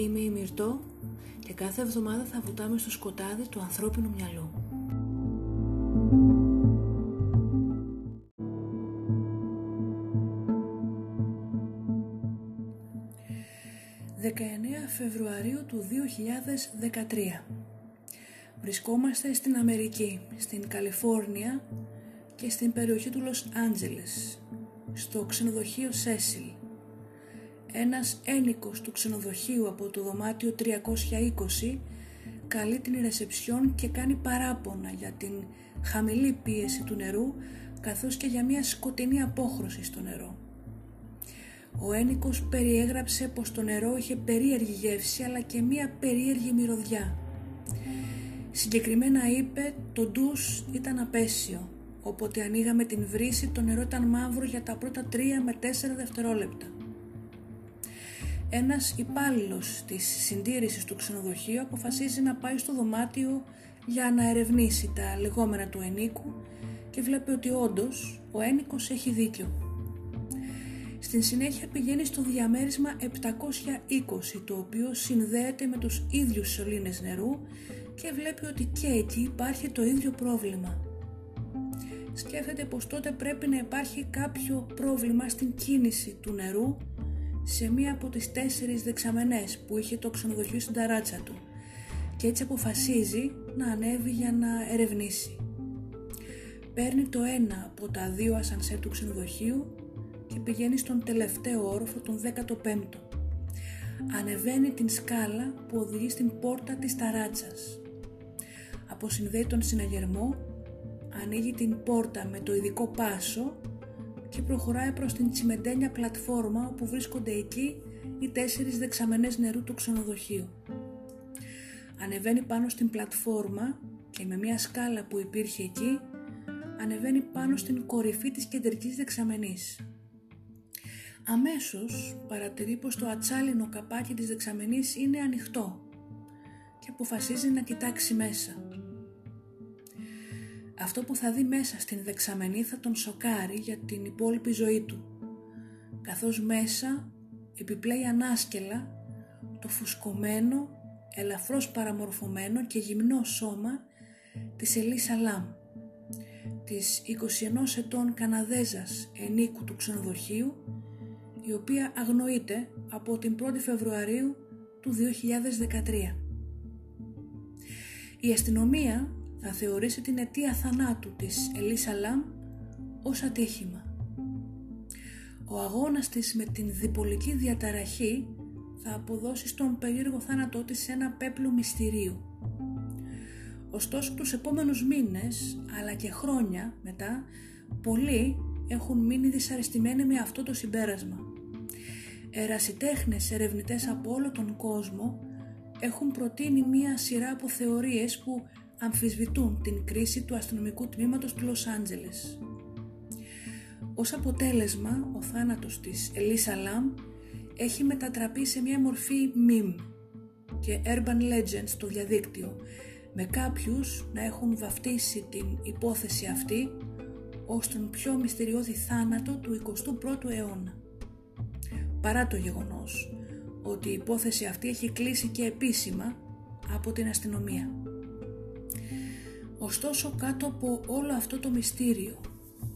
Είμαι η Μυρτώ και κάθε εβδομάδα θα βουτάμε στο σκοτάδι του ανθρώπινου μυαλού. «19 Φεβρουαρίου του 2013 Βρισκόμαστε στην Αμερική, στην Καλιφόρνια και στην περιοχή του Λος Άντζελες, στο ξενοδοχείο Σέσιλ. Ένας ένικος του ξενοδοχείου από το δωμάτιο 320 καλεί την ρεσεψιόν και κάνει παράπονα για την χαμηλή πίεση του νερού καθώς και για μια σκοτεινή απόχρωση στο νερό. Ο ένικος περιέγραψε πως το νερό είχε περίεργη γεύση αλλά και μια περίεργη μυρωδιά. Συγκεκριμένα είπε το ντους ήταν απέσιο, όποτε ανοίγαμε την βρύση το νερό ήταν μαύρο για τα πρώτα 3 με 4 δευτερόλεπτα. Ένας υπάλληλος της συντήρησης του ξενοδοχείου αποφασίζει να πάει στο δωμάτιο για να ερευνήσει τα λεγόμενα του ενίκου και βλέπει ότι όντως ο ένικος έχει δίκιο. Στην συνέχεια πηγαίνει στο διαμέρισμα 720 το οποίο συνδέεται με τους ίδιους σωλήνες νερού και βλέπει ότι και εκεί υπάρχει το ίδιο πρόβλημα. Σκέφτεται πως τότε πρέπει να υπάρχει κάποιο πρόβλημα στην κίνηση του νερού σε μία από τις τέσσερις δεξαμενές που είχε το ξενοδοχείο στην ταράτσα του και έτσι αποφασίζει να ανέβει για να ερευνήσει. Παίρνει το ένα από τα δύο ασανσέρ του ξενοδοχείου και πηγαίνει στον τελευταίο όροφο, τον 15ο. Ανεβαίνει την σκάλα που οδηγεί στην πόρτα της ταράτσας. Αποσυνδέει τον συναγερμό, ανοίγει την πόρτα με το ειδικό πάσο και προχωράει προς την τσιμεντένια πλατφόρμα όπου βρίσκονται εκεί οι τέσσερις δεξαμενές νερού του ξενοδοχείου. Ανεβαίνει πάνω στην πλατφόρμα και με μια σκάλα που υπήρχε εκεί ανεβαίνει πάνω στην κορυφή της κεντρικής δεξαμενής. Αμέσως παρατηρεί πως το ατσάλινο καπάκι της δεξαμενής είναι ανοιχτό και αποφασίζει να κοιτάξει μέσα. Αυτό που θα δει μέσα στην δεξαμενή θα τον σοκάρει για την υπόλοιπη ζωή του, καθώς μέσα επιπλέει ανάσκελα το φουσκωμένο, ελαφρώς παραμορφωμένο και γυμνό σώμα της Ελίσα Λάμ, της 21 ετών Καναδέζας ενίκου του ξενοδοχείου, η οποία αγνοείται από την 1η Φεβρουαρίου του 2013. Η αστυνομία θα θεωρήσει την αιτία θανάτου της Ελίσα Λαμ ως ατύχημα. Ο αγώνας της με την διπολική διαταραχή θα αποδώσει στον περίεργο θάνατό της σε ένα πέπλο μυστηρίου. Ωστόσο τους επόμενους μήνες αλλά και χρόνια μετά πολλοί έχουν μείνει δυσαρεστημένοι με αυτό το συμπέρασμα. Ερασιτέχνες ερευνητές από όλο τον κόσμο έχουν προτείνει μία σειρά από θεωρίες που αμφισβητούν την κρίση του αστυνομικού τμήματος του Λος Άντζελες. Ως αποτέλεσμα, ο θάνατος της Ελίσα Λαμ έχει μετατραπεί σε μια μορφή meme και urban legends στο διαδίκτυο, με κάποιους να έχουν βαφτίσει την υπόθεση αυτή ως τον πιο μυστηριώδη θάνατο του 21ου αιώνα. Παρά το γεγονός ότι η υπόθεση αυτή έχει κλείσει και επίσημα από την αστυνομία. Ωστόσο κάτω από όλο αυτό το μυστήριο,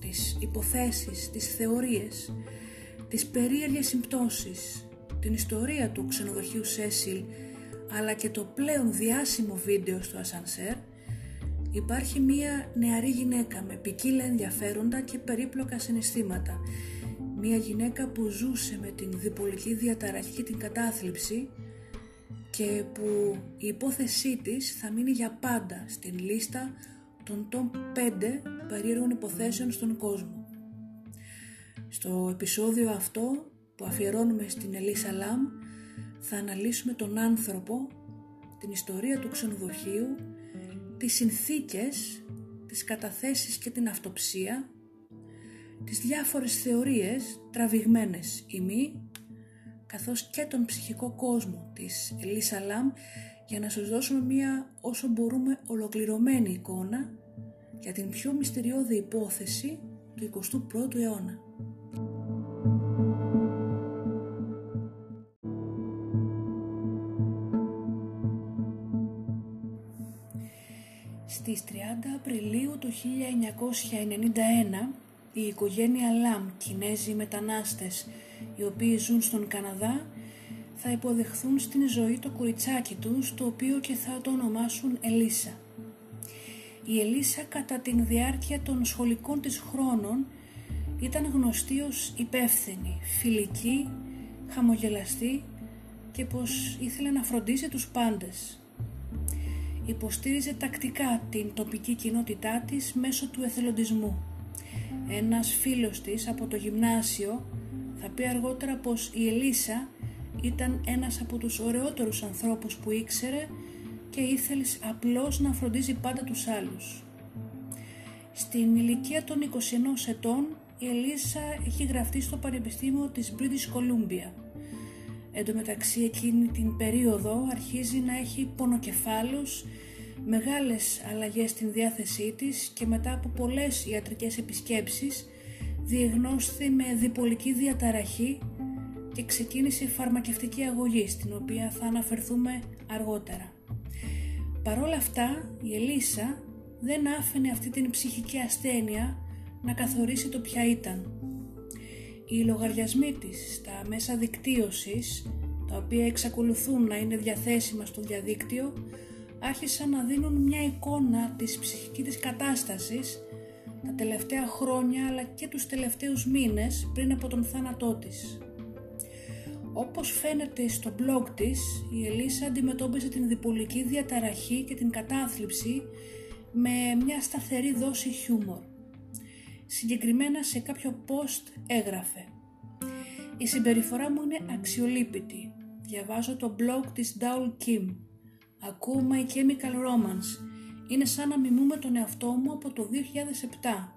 τις υποθέσεις, τις θεωρίες, τις περίεργες συμπτώσεις, την ιστορία του ξενοδοχείου Σέσιλ, αλλά και το πλέον διάσημο βίντεο στο ασανσέρ, υπάρχει μία νεαρή γυναίκα με ποικίλα ενδιαφέροντα και περίπλοκα συναισθήματα. Μία γυναίκα που ζούσε με την διπολική διαταραχή και την κατάθλιψη και που η υπόθεσή της θα μείνει για πάντα στην λίστα των top 5 περίεργων υποθέσεων στον κόσμο. Στο επεισόδιο αυτό που αφιερώνουμε στην Ελίσσα Λάμ θα αναλύσουμε τον άνθρωπο την ιστορία του ξενοδοχείου, τις συνθήκες, τις καταθέσεις και την αυτοψία, τις διάφορες θεωρίες τραβηγμένες ημί, καθώς και τον ψυχικό κόσμο της Ελίσσα Λάμ για να σας δώσουμε μία όσο μπορούμε ολοκληρωμένη εικόνα για την πιο μυστηριώδη υπόθεση του 21ου αιώνα. Στις 30 Απριλίου του 1991 η οικογένεια Λαμ, Κινέζοι μετανάστες οι οποίοι ζουν στον Καναδά θα υποδεχθούν στην ζωή το κοριτσάκι τους το οποίο και θα το ονομάσουν Ελίσσα. Η Ελίσσα κατά την διάρκεια των σχολικών της χρόνων ήταν γνωστή ως υπεύθυνη, φιλική, χαμογελαστή και πως ήθελε να φροντίζει τους πάντες. Υποστήριζε τακτικά την τοπική κοινότητά της μέσω του εθελοντισμού. Ένας φίλος της από το γυμνάσιο θα πει αργότερα πως η Ελίσσα ήταν ένας από τους ωραιότερους ανθρώπους που ήξερε και ήθελε απλώς να φροντίζει πάντα τους άλλους. Στην ηλικία των 21 ετών η Ελίσσα έχει γραφτεί στο Πανεπιστήμιο της British Columbia. Εν τω μεταξύ εκείνη την περίοδο αρχίζει να έχει πονοκεφάλους, μεγάλες αλλαγές στην διάθεσή της και μετά από πολλές ιατρικές επισκέψεις διεγνώσθη με διπολική διαταραχή και ξεκίνησε φαρμακευτική αγωγή στην οποία θα αναφερθούμε αργότερα. Παρόλα αυτά η Ελίσσα δεν άφηνε αυτή την ψυχική ασθένεια να καθορίσει το ποια ήταν. Οι λογαριασμοί της στα μέσα δικτύωσης, τα οποία εξακολουθούν να είναι διαθέσιμα στο διαδίκτυο, άρχισαν να δίνουν μια εικόνα της ψυχικής της κατάστασης τα τελευταία χρόνια αλλά και τους τελευταίους μήνες πριν από τον θάνατό της. Όπως φαίνεται στο blog της, η Ελίσσα αντιμετώπιζε την διπολική διαταραχή και την κατάθλιψη με μια σταθερή δόση χιούμορ. Συγκεκριμένα σε κάποιο post έγραφε «Η συμπεριφορά μου είναι αξιολύπητη. Διαβάζω το blog της Daul Kim. Ακούω My Chemical Romance. Είναι σαν να μιμούμε τον εαυτό μου από το 2007.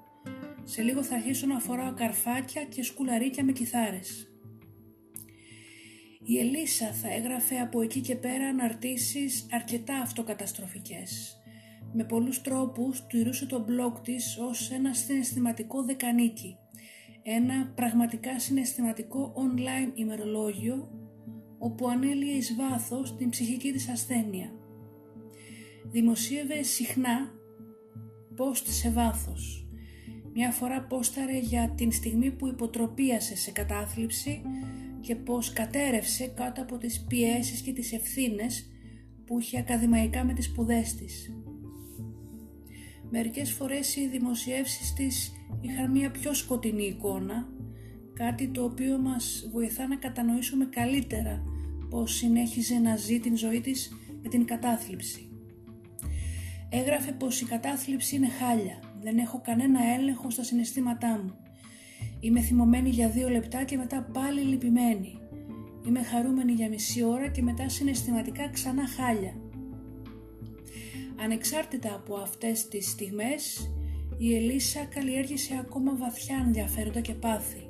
Σε λίγο θα αρχίσω να φοράω καρφάκια και σκουλαρίκια με κιθάρες». Η Ελίσσα θα έγραφε από εκεί και πέρα αναρτήσεις αρκετά αυτοκαταστροφικές. Με πολλούς τρόπους τηρούσε το blog της ως ένα συναισθηματικό δεκανίκι, ένα πραγματικά συναισθηματικό online ημερολόγιο όπου ανέλυε εις βάθος την ψυχική της ασθένεια. Δημοσίευε συχνά post σε βάθος. Μια φορά πόσταρε για την στιγμή που υποτροπίασε σε κατάθλιψη και πως κατέρευσε κάτω από τις πιέσεις και τις ευθύνες που είχε ακαδημαϊκά με τις σπουδές της. Μερικές φορές οι δημοσιεύσεις της είχαν μια πιο σκοτεινή εικόνα, κάτι το οποίο μας βοηθά να κατανοήσουμε καλύτερα πως συνέχιζε να ζει την ζωή της με την κατάθλιψη. Έγραφε πως η κατάθλιψη είναι χάλια, δεν έχω κανένα έλεγχο στα συναισθήματά μου. Είμαι θυμωμένη για δύο λεπτά και μετά πάλι λυπημένη. Είμαι χαρούμενη για μισή ώρα και μετά συναισθηματικά ξανά χάλια. Ανεξάρτητα από αυτές τις στιγμές, η Ελίσσα καλλιέργησε ακόμα βαθιά ενδιαφέροντα και πάθη.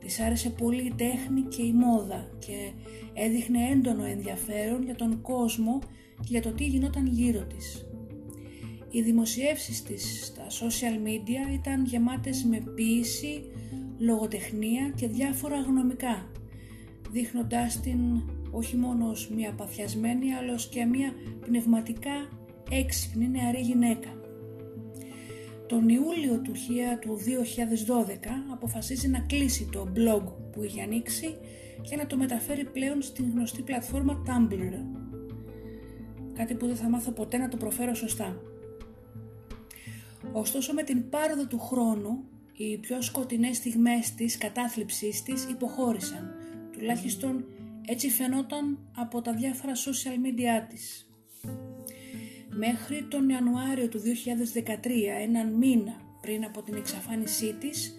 Της άρεσε πολύ η τέχνη και η μόδα και έδειχνε έντονο ενδιαφέρον για τον κόσμο και για το τι γινόταν γύρω της. Οι δημοσιεύσεις της στα social media ήταν γεμάτες με ποίηση, λογοτεχνία και διάφορα γνωμικά, δείχνοντάς την όχι μόνο ως μια παθιασμένη αλλά ως και μια πνευματικά έξυπνη νεαρή γυναίκα. Τον Ιούλιο του 2012 αποφασίζει να κλείσει το blog που είχε ανοίξει και να το μεταφέρει πλέον στην γνωστή πλατφόρμα Tumblr. Κάτι που δεν θα μάθω ποτέ να το προφέρω σωστά. Ωστόσο με την πάροδο του χρόνου οι πιο σκοτεινές στιγμές της κατάθλιψής της υποχώρησαν, τουλάχιστον έτσι φαινόταν από τα διάφορα social media της. Μέχρι τον Ιανουάριο του 2013, έναν μήνα πριν από την εξαφάνισή της,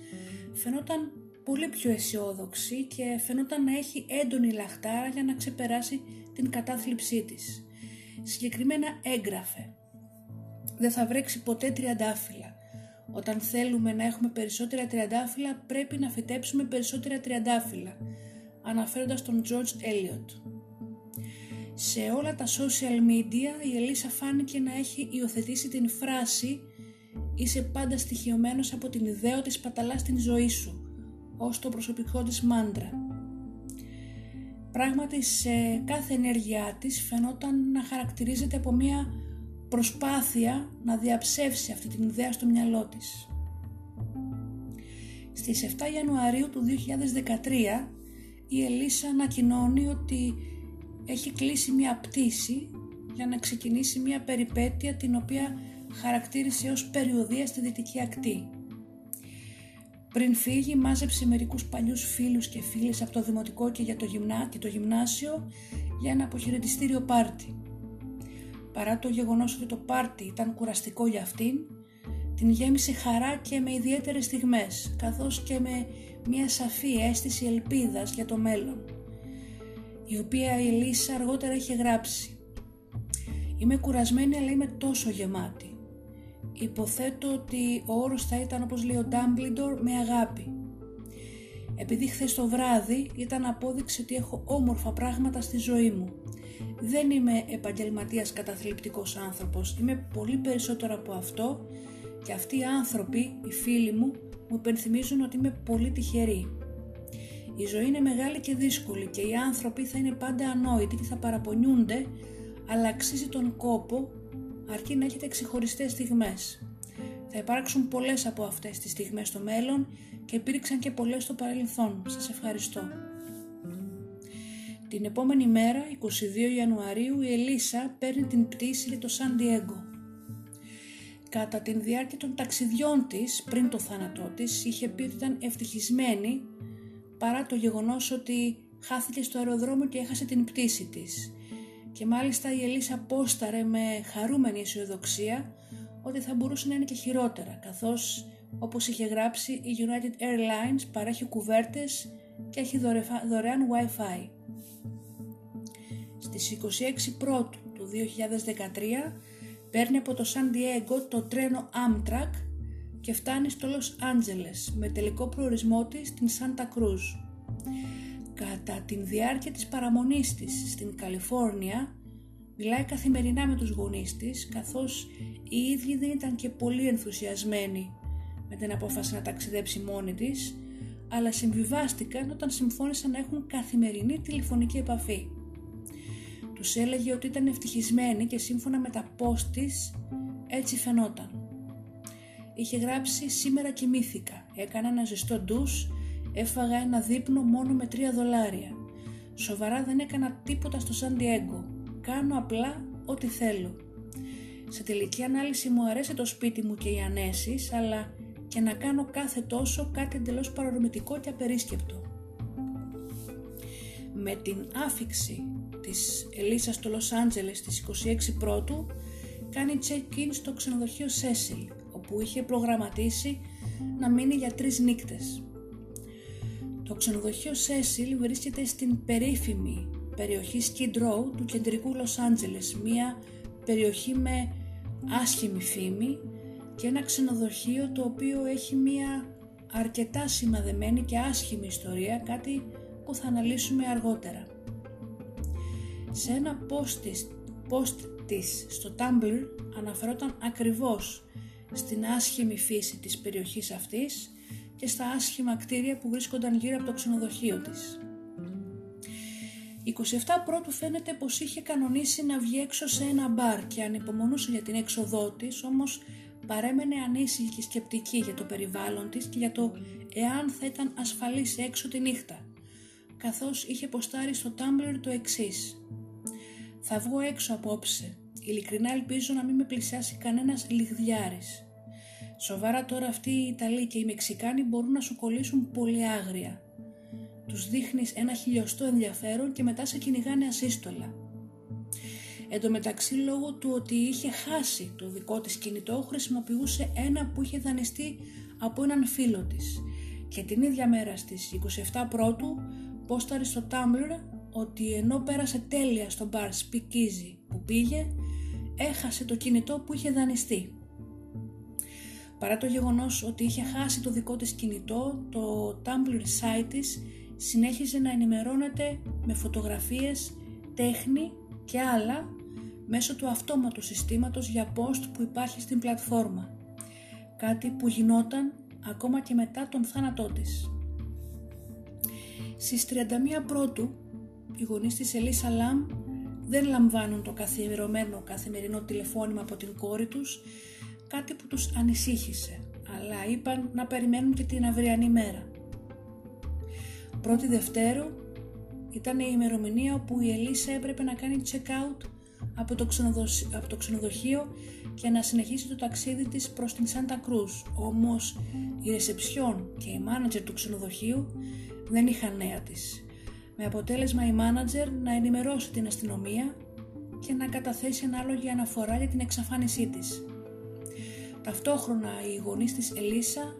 φαινόταν πολύ πιο αισιόδοξη και φαινόταν να έχει έντονη λαχτάρα για να ξεπεράσει την κατάθλιψή της. Συγκεκριμένα έγγραφε «Δεν θα βρέξει ποτέ τριαντάφυλλα. Όταν θέλουμε να έχουμε περισσότερα τριαντάφυλλα πρέπει να φυτέψουμε περισσότερα τριαντάφυλλα» αναφέροντας τον George Eliot. Σε όλα τα social media η Ελίσσα φάνηκε να έχει υιοθετήσει την φράση «Είσαι πάντα στοιχειωμένος από την ιδέα ότι σπαταλάς την ζωή σου» ως το προσωπικό της μάντρα. Πράγματι σε κάθε ενέργειά της φαινόταν να χαρακτηρίζεται από μια προσπάθεια να διαψεύσει αυτή την ιδέα στο μυαλό της. Στις 7 Ιανουαρίου του 2013 η Ελίσσα ανακοινώνει ότι έχει κλείσει μια πτήση για να ξεκινήσει μια περιπέτεια την οποία χαρακτήρισε ως περιοδία στη Δυτική Ακτή. Πριν φύγει μάζεψε μερικούς παλιούς φίλους και φίλες από το δημοτικό και, για το, γυμνά, και το γυμνάσιο για ένα αποχαιρετιστήριο πάρτι. Παρά το γεγονός ότι το πάρτι ήταν κουραστικό για αυτήν, την γέμισε χαρά και με ιδιαίτερες στιγμές, καθώς και με μια σαφή αίσθηση ελπίδας για το μέλλον, η οποία η Ελίσσα αργότερα είχε γράψει. Είμαι κουρασμένη αλλά είμαι τόσο γεμάτη. Υποθέτω ότι ο όρος θα ήταν όπως λέει ο Dumbledore με αγάπη. Επειδή χθες το βράδυ ήταν απόδειξη ότι έχω όμορφα πράγματα στη ζωή μου. Δεν είμαι επαγγελματίας καταθλιπτικός άνθρωπος, είμαι πολύ περισσότερο από αυτό και αυτοί οι άνθρωποι, οι φίλοι μου, μου υπενθυμίζουν ότι είμαι πολύ τυχερή. Η ζωή είναι μεγάλη και δύσκολη και οι άνθρωποι θα είναι πάντα ανόητοι και θα παραπονιούνται, αλλά αξίζει τον κόπο αρκεί να έχετε ξεχωριστές στιγμές. Θα υπάρξουν πολλές από αυτές τις στιγμές στο μέλλον και υπήρξαν και πολλές στο παρελθόν. Σας ευχαριστώ. Την επόμενη μέρα, 22 Ιανουαρίου, η Ελίσσα παίρνει την πτήση για το Σαν Διέγκο. Κατά την διάρκεια των ταξιδιών της, πριν το θάνατό της, είχε πει ότι ήταν ευτυχισμένη παρά το γεγονός ότι χάθηκε στο αεροδρόμιο και έχασε την πτήση της και μάλιστα η Ελίσσα πόσταρε με χαρούμενη αισιοδοξία ότι θα μπορούσε να είναι και χειρότερα καθώς όπως είχε γράψει η United Airlines παρέχει κουβέρτες και έχει δωρεάν Wi-Fi. Στις 26 Πρώτου του 2013 παίρνει από το San Diego το τρένο Amtrak και φτάνει στο Los Angeles με τελικό προορισμό της στην Santa Cruz. Κατά την διάρκεια της παραμονής της στην Καλιφόρνια μιλάει καθημερινά με τους γονείς της καθώς οι ίδιοι δεν ήταν και πολύ ενθουσιασμένοι με την απόφαση να ταξιδέψει μόνη της αλλά συμβιβάστηκαν όταν συμφώνησαν να έχουν καθημερινή τηλεφωνική επαφή. Τους έλεγε ότι ήταν ευτυχισμένοι και σύμφωνα με τα post της έτσι φαινόταν. Είχε γράψει «Σήμερα κοιμήθηκα, έκανα ένα ζεστό ντους Έφαγα ένα δείπνο μόνο με 3 δολάρια. Σοβαρά δεν έκανα τίποτα στο Σαν Κάνω απλά ό,τι θέλω. Σε τελική ανάλυση μου αρέσει το σπίτι μου και οι ανέσεις, αλλά και να κάνω κάθε τόσο κάτι εντελώς παρορμητικό και απερίσκεπτο. Με την άφηξη της Ελίσσα στο Λος Άντζελες στις 26 Πρώτου, κάνει check-in στο ξενοδοχείο Σέσιλ, όπου είχε προγραμματίσει να μείνει για τρεις νύκτες. Το ξενοδοχείο Cecil βρίσκεται στην περίφημη περιοχή Skid Row του κεντρικού Λος Άντζελες, μια περιοχή με άσχημη φήμη και ένα ξενοδοχείο το οποίο έχει μια αρκετά σημαδεμένη και άσχημη ιστορία, κάτι που θα αναλύσουμε αργότερα. Σε ένα post της, post της στο Tumblr αναφερόταν ακριβώς στην άσχημη φύση της περιοχής αυτής και στα άσχημα κτίρια που βρίσκονταν γύρω από το ξενοδοχείο της. 27 πρώτου φαίνεται πως είχε κανονίσει να βγει έξω σε ένα μπαρ και ανυπομονούσε για την έξοδό της, όμως παρέμενε ανήσυχη και σκεπτική για το περιβάλλον της και για το εάν θα ήταν ασφαλής έξω τη νύχτα, καθώς είχε ποστάρει στο Tumblr το εξής. «Θα βγω έξω απόψε. Ειλικρινά ελπίζω να μην με πλησιάσει κανένας λιγδιάρης. Σοβαρά τώρα αυτοί οι Ιταλοί και οι Μεξικάνοι μπορούν να σου κολλήσουν πολύ άγρια. Τους δείχνεις ένα χιλιοστό ενδιαφέρον και μετά σε κυνηγάνε ασύστολα. Εν τω μεταξύ λόγω του ότι είχε χάσει το δικό της κινητό χρησιμοποιούσε ένα που είχε δανειστεί από έναν φίλο της και την ίδια μέρα στις 27 πρώτου πόσταρε στο Tumblr ότι ενώ πέρασε τέλεια στο μπαρ Speakeasy που πήγε, έχασε το κινητό που είχε δανειστεί. Παρά το γεγονός ότι είχε χάσει το δικό της κινητό, το Tumblr site της συνέχιζε να ενημερώνεται με φωτογραφίες, τέχνη και άλλα μέσω του αυτόματου συστήματος για post που υπάρχει στην πλατφόρμα. Κάτι που γινόταν ακόμα και μετά τον θάνατό της. Στις 31 Πρώτου, οι γονείς της Ελίσσα Λαμ δεν λαμβάνουν το καθιερωμένο καθημερινό τηλεφώνημα από την κόρη τους, κάτι που τους ανησύχησε, αλλά είπαν να περιμένουν και την αυριανή μέρα. Πρώτη Δευτέρου ήταν η ημερομηνία όπου η Ελίσσα έπρεπε να κάνει check-out από το, από το ξενοδοχείο και να συνεχίσει το ταξίδι της προς την Σάντα Κρούς. Όμως η ρεσεψιόν και η μάνατζερ του ξενοδοχείου δεν είχαν νέα της. Με αποτέλεσμα η μάνατζερ να ενημερώσει την αστυνομία και να καταθέσει ανάλογη αναφορά για την εξαφάνισή της. Ταυτόχρονα οι γονείς της Ελίσσα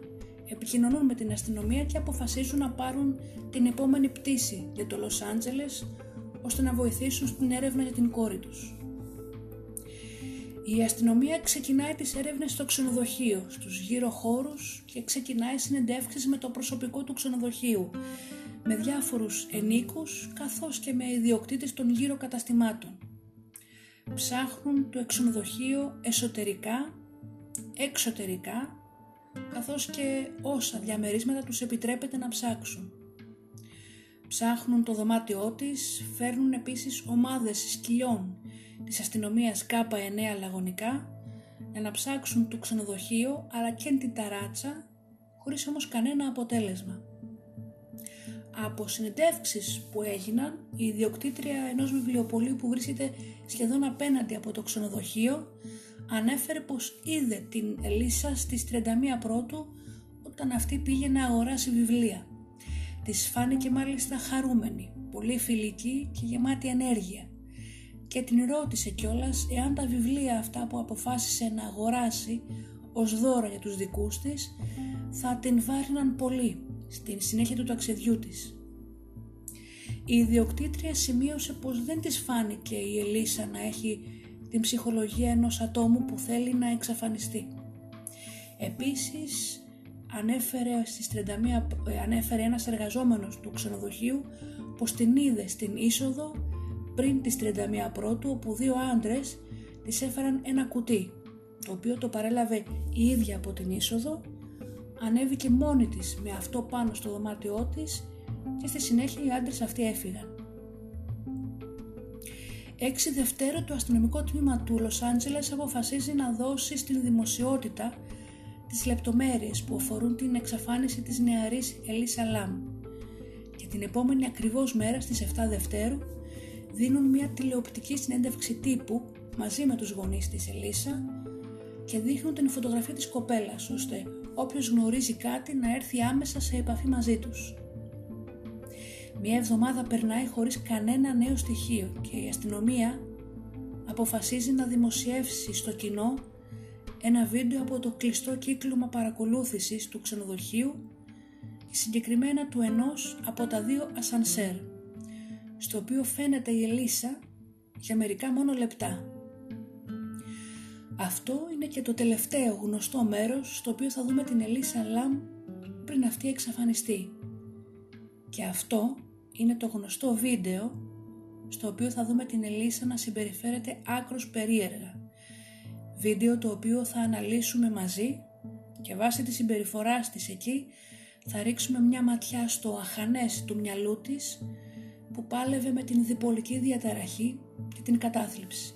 επικοινωνούν με την αστυνομία και αποφασίζουν να πάρουν την επόμενη πτήση για το Λος Άντζελες ώστε να βοηθήσουν στην έρευνα για την κόρη τους. Η αστυνομία ξεκινάει τις έρευνες στο ξενοδοχείο, στους γύρω χώρους και ξεκινάει συνεντεύξεις με το προσωπικό του ξενοδοχείου, με διάφορους ενίκους καθώς και με ιδιοκτήτες των γύρω καταστημάτων. Ψάχνουν το ξενοδοχείο εσωτερικά, εξωτερικά, καθώς και όσα διαμερίσματα τους επιτρέπεται να ψάξουν. Ψάχνουν το δωμάτιό της, φέρνουν επίσης ομάδες σκυλιών της αστυνομίας K9 Λαγωνικά για να ψάξουν το ξενοδοχείο αλλά και την ταράτσα χωρίς όμως κανένα αποτέλεσμα. Από συνεντεύξεις που έγιναν, η ιδιοκτήτρια ενός βιβλιοπολίου που βρίσκεται σχεδόν απέναντι από το ξενοδοχείο ανέφερε πως είδε την Ελίσσα στις 31 Πρώτου όταν αυτή πήγε να αγοράσει βιβλία. Της φάνηκε μάλιστα χαρούμενη, πολύ φιλική και γεμάτη ενέργεια και την ρώτησε κιόλας εάν τα βιβλία αυτά που αποφάσισε να αγοράσει ως δώρα για τους δικούς της θα την βάριναν πολύ στην συνέχεια του ταξιδιού της. Η ιδιοκτήτρια σημείωσε πως δεν της φάνηκε η Ελίσσα να έχει την ψυχολογία ενός ατόμου που θέλει να εξαφανιστεί. Επίσης ανέφερε, στις 31, ε, ανέφερε ένας εργαζόμενος του ξενοδοχείου πως την είδε στην είσοδο πριν τις 31 Πρώτου όπου δύο άντρες της έφεραν ένα κουτί το οποίο το παρέλαβε η ίδια από την είσοδο ανέβηκε μόνη της με αυτό πάνω στο δωμάτιό της και στη συνέχεια οι άντρες αυτοί έφυγαν. 6 Δευτέρου το αστυνομικό τμήμα του Λος Άντζελες αποφασίζει να δώσει στην δημοσιότητα τις λεπτομέρειες που αφορούν την εξαφάνιση της νεαρής Ελίσσα Λάμ και την επόμενη ακριβώς μέρα στις 7 Δευτέρου δίνουν μια τηλεοπτική συνέντευξη τύπου μαζί με τους γονείς της Ελίσσα και δείχνουν την φωτογραφία της κοπέλας ώστε όποιος γνωρίζει κάτι να έρθει άμεσα σε επαφή μαζί τους. Μια εβδομάδα περνάει χωρίς κανένα νέο στοιχείο και η αστυνομία αποφασίζει να δημοσιεύσει στο κοινό ένα βίντεο από το κλειστό κύκλωμα παρακολούθησης του ξενοδοχείου και συγκεκριμένα του ενός από τα δύο ασανσέρ στο οποίο φαίνεται η Ελίσσα για μερικά μόνο λεπτά. Αυτό είναι και το τελευταίο γνωστό μέρος στο οποίο θα δούμε την Ελίσσα Λαμ πριν αυτή εξαφανιστεί. Και αυτό είναι το γνωστό βίντεο στο οποίο θα δούμε την Ελίσσα να συμπεριφέρεται άκρος περίεργα. Βίντεο το οποίο θα αναλύσουμε μαζί και βάσει της συμπεριφοράς της εκεί θα ρίξουμε μια ματιά στο αχανές του μυαλού της που πάλευε με την διπολική διαταραχή και την κατάθλιψη.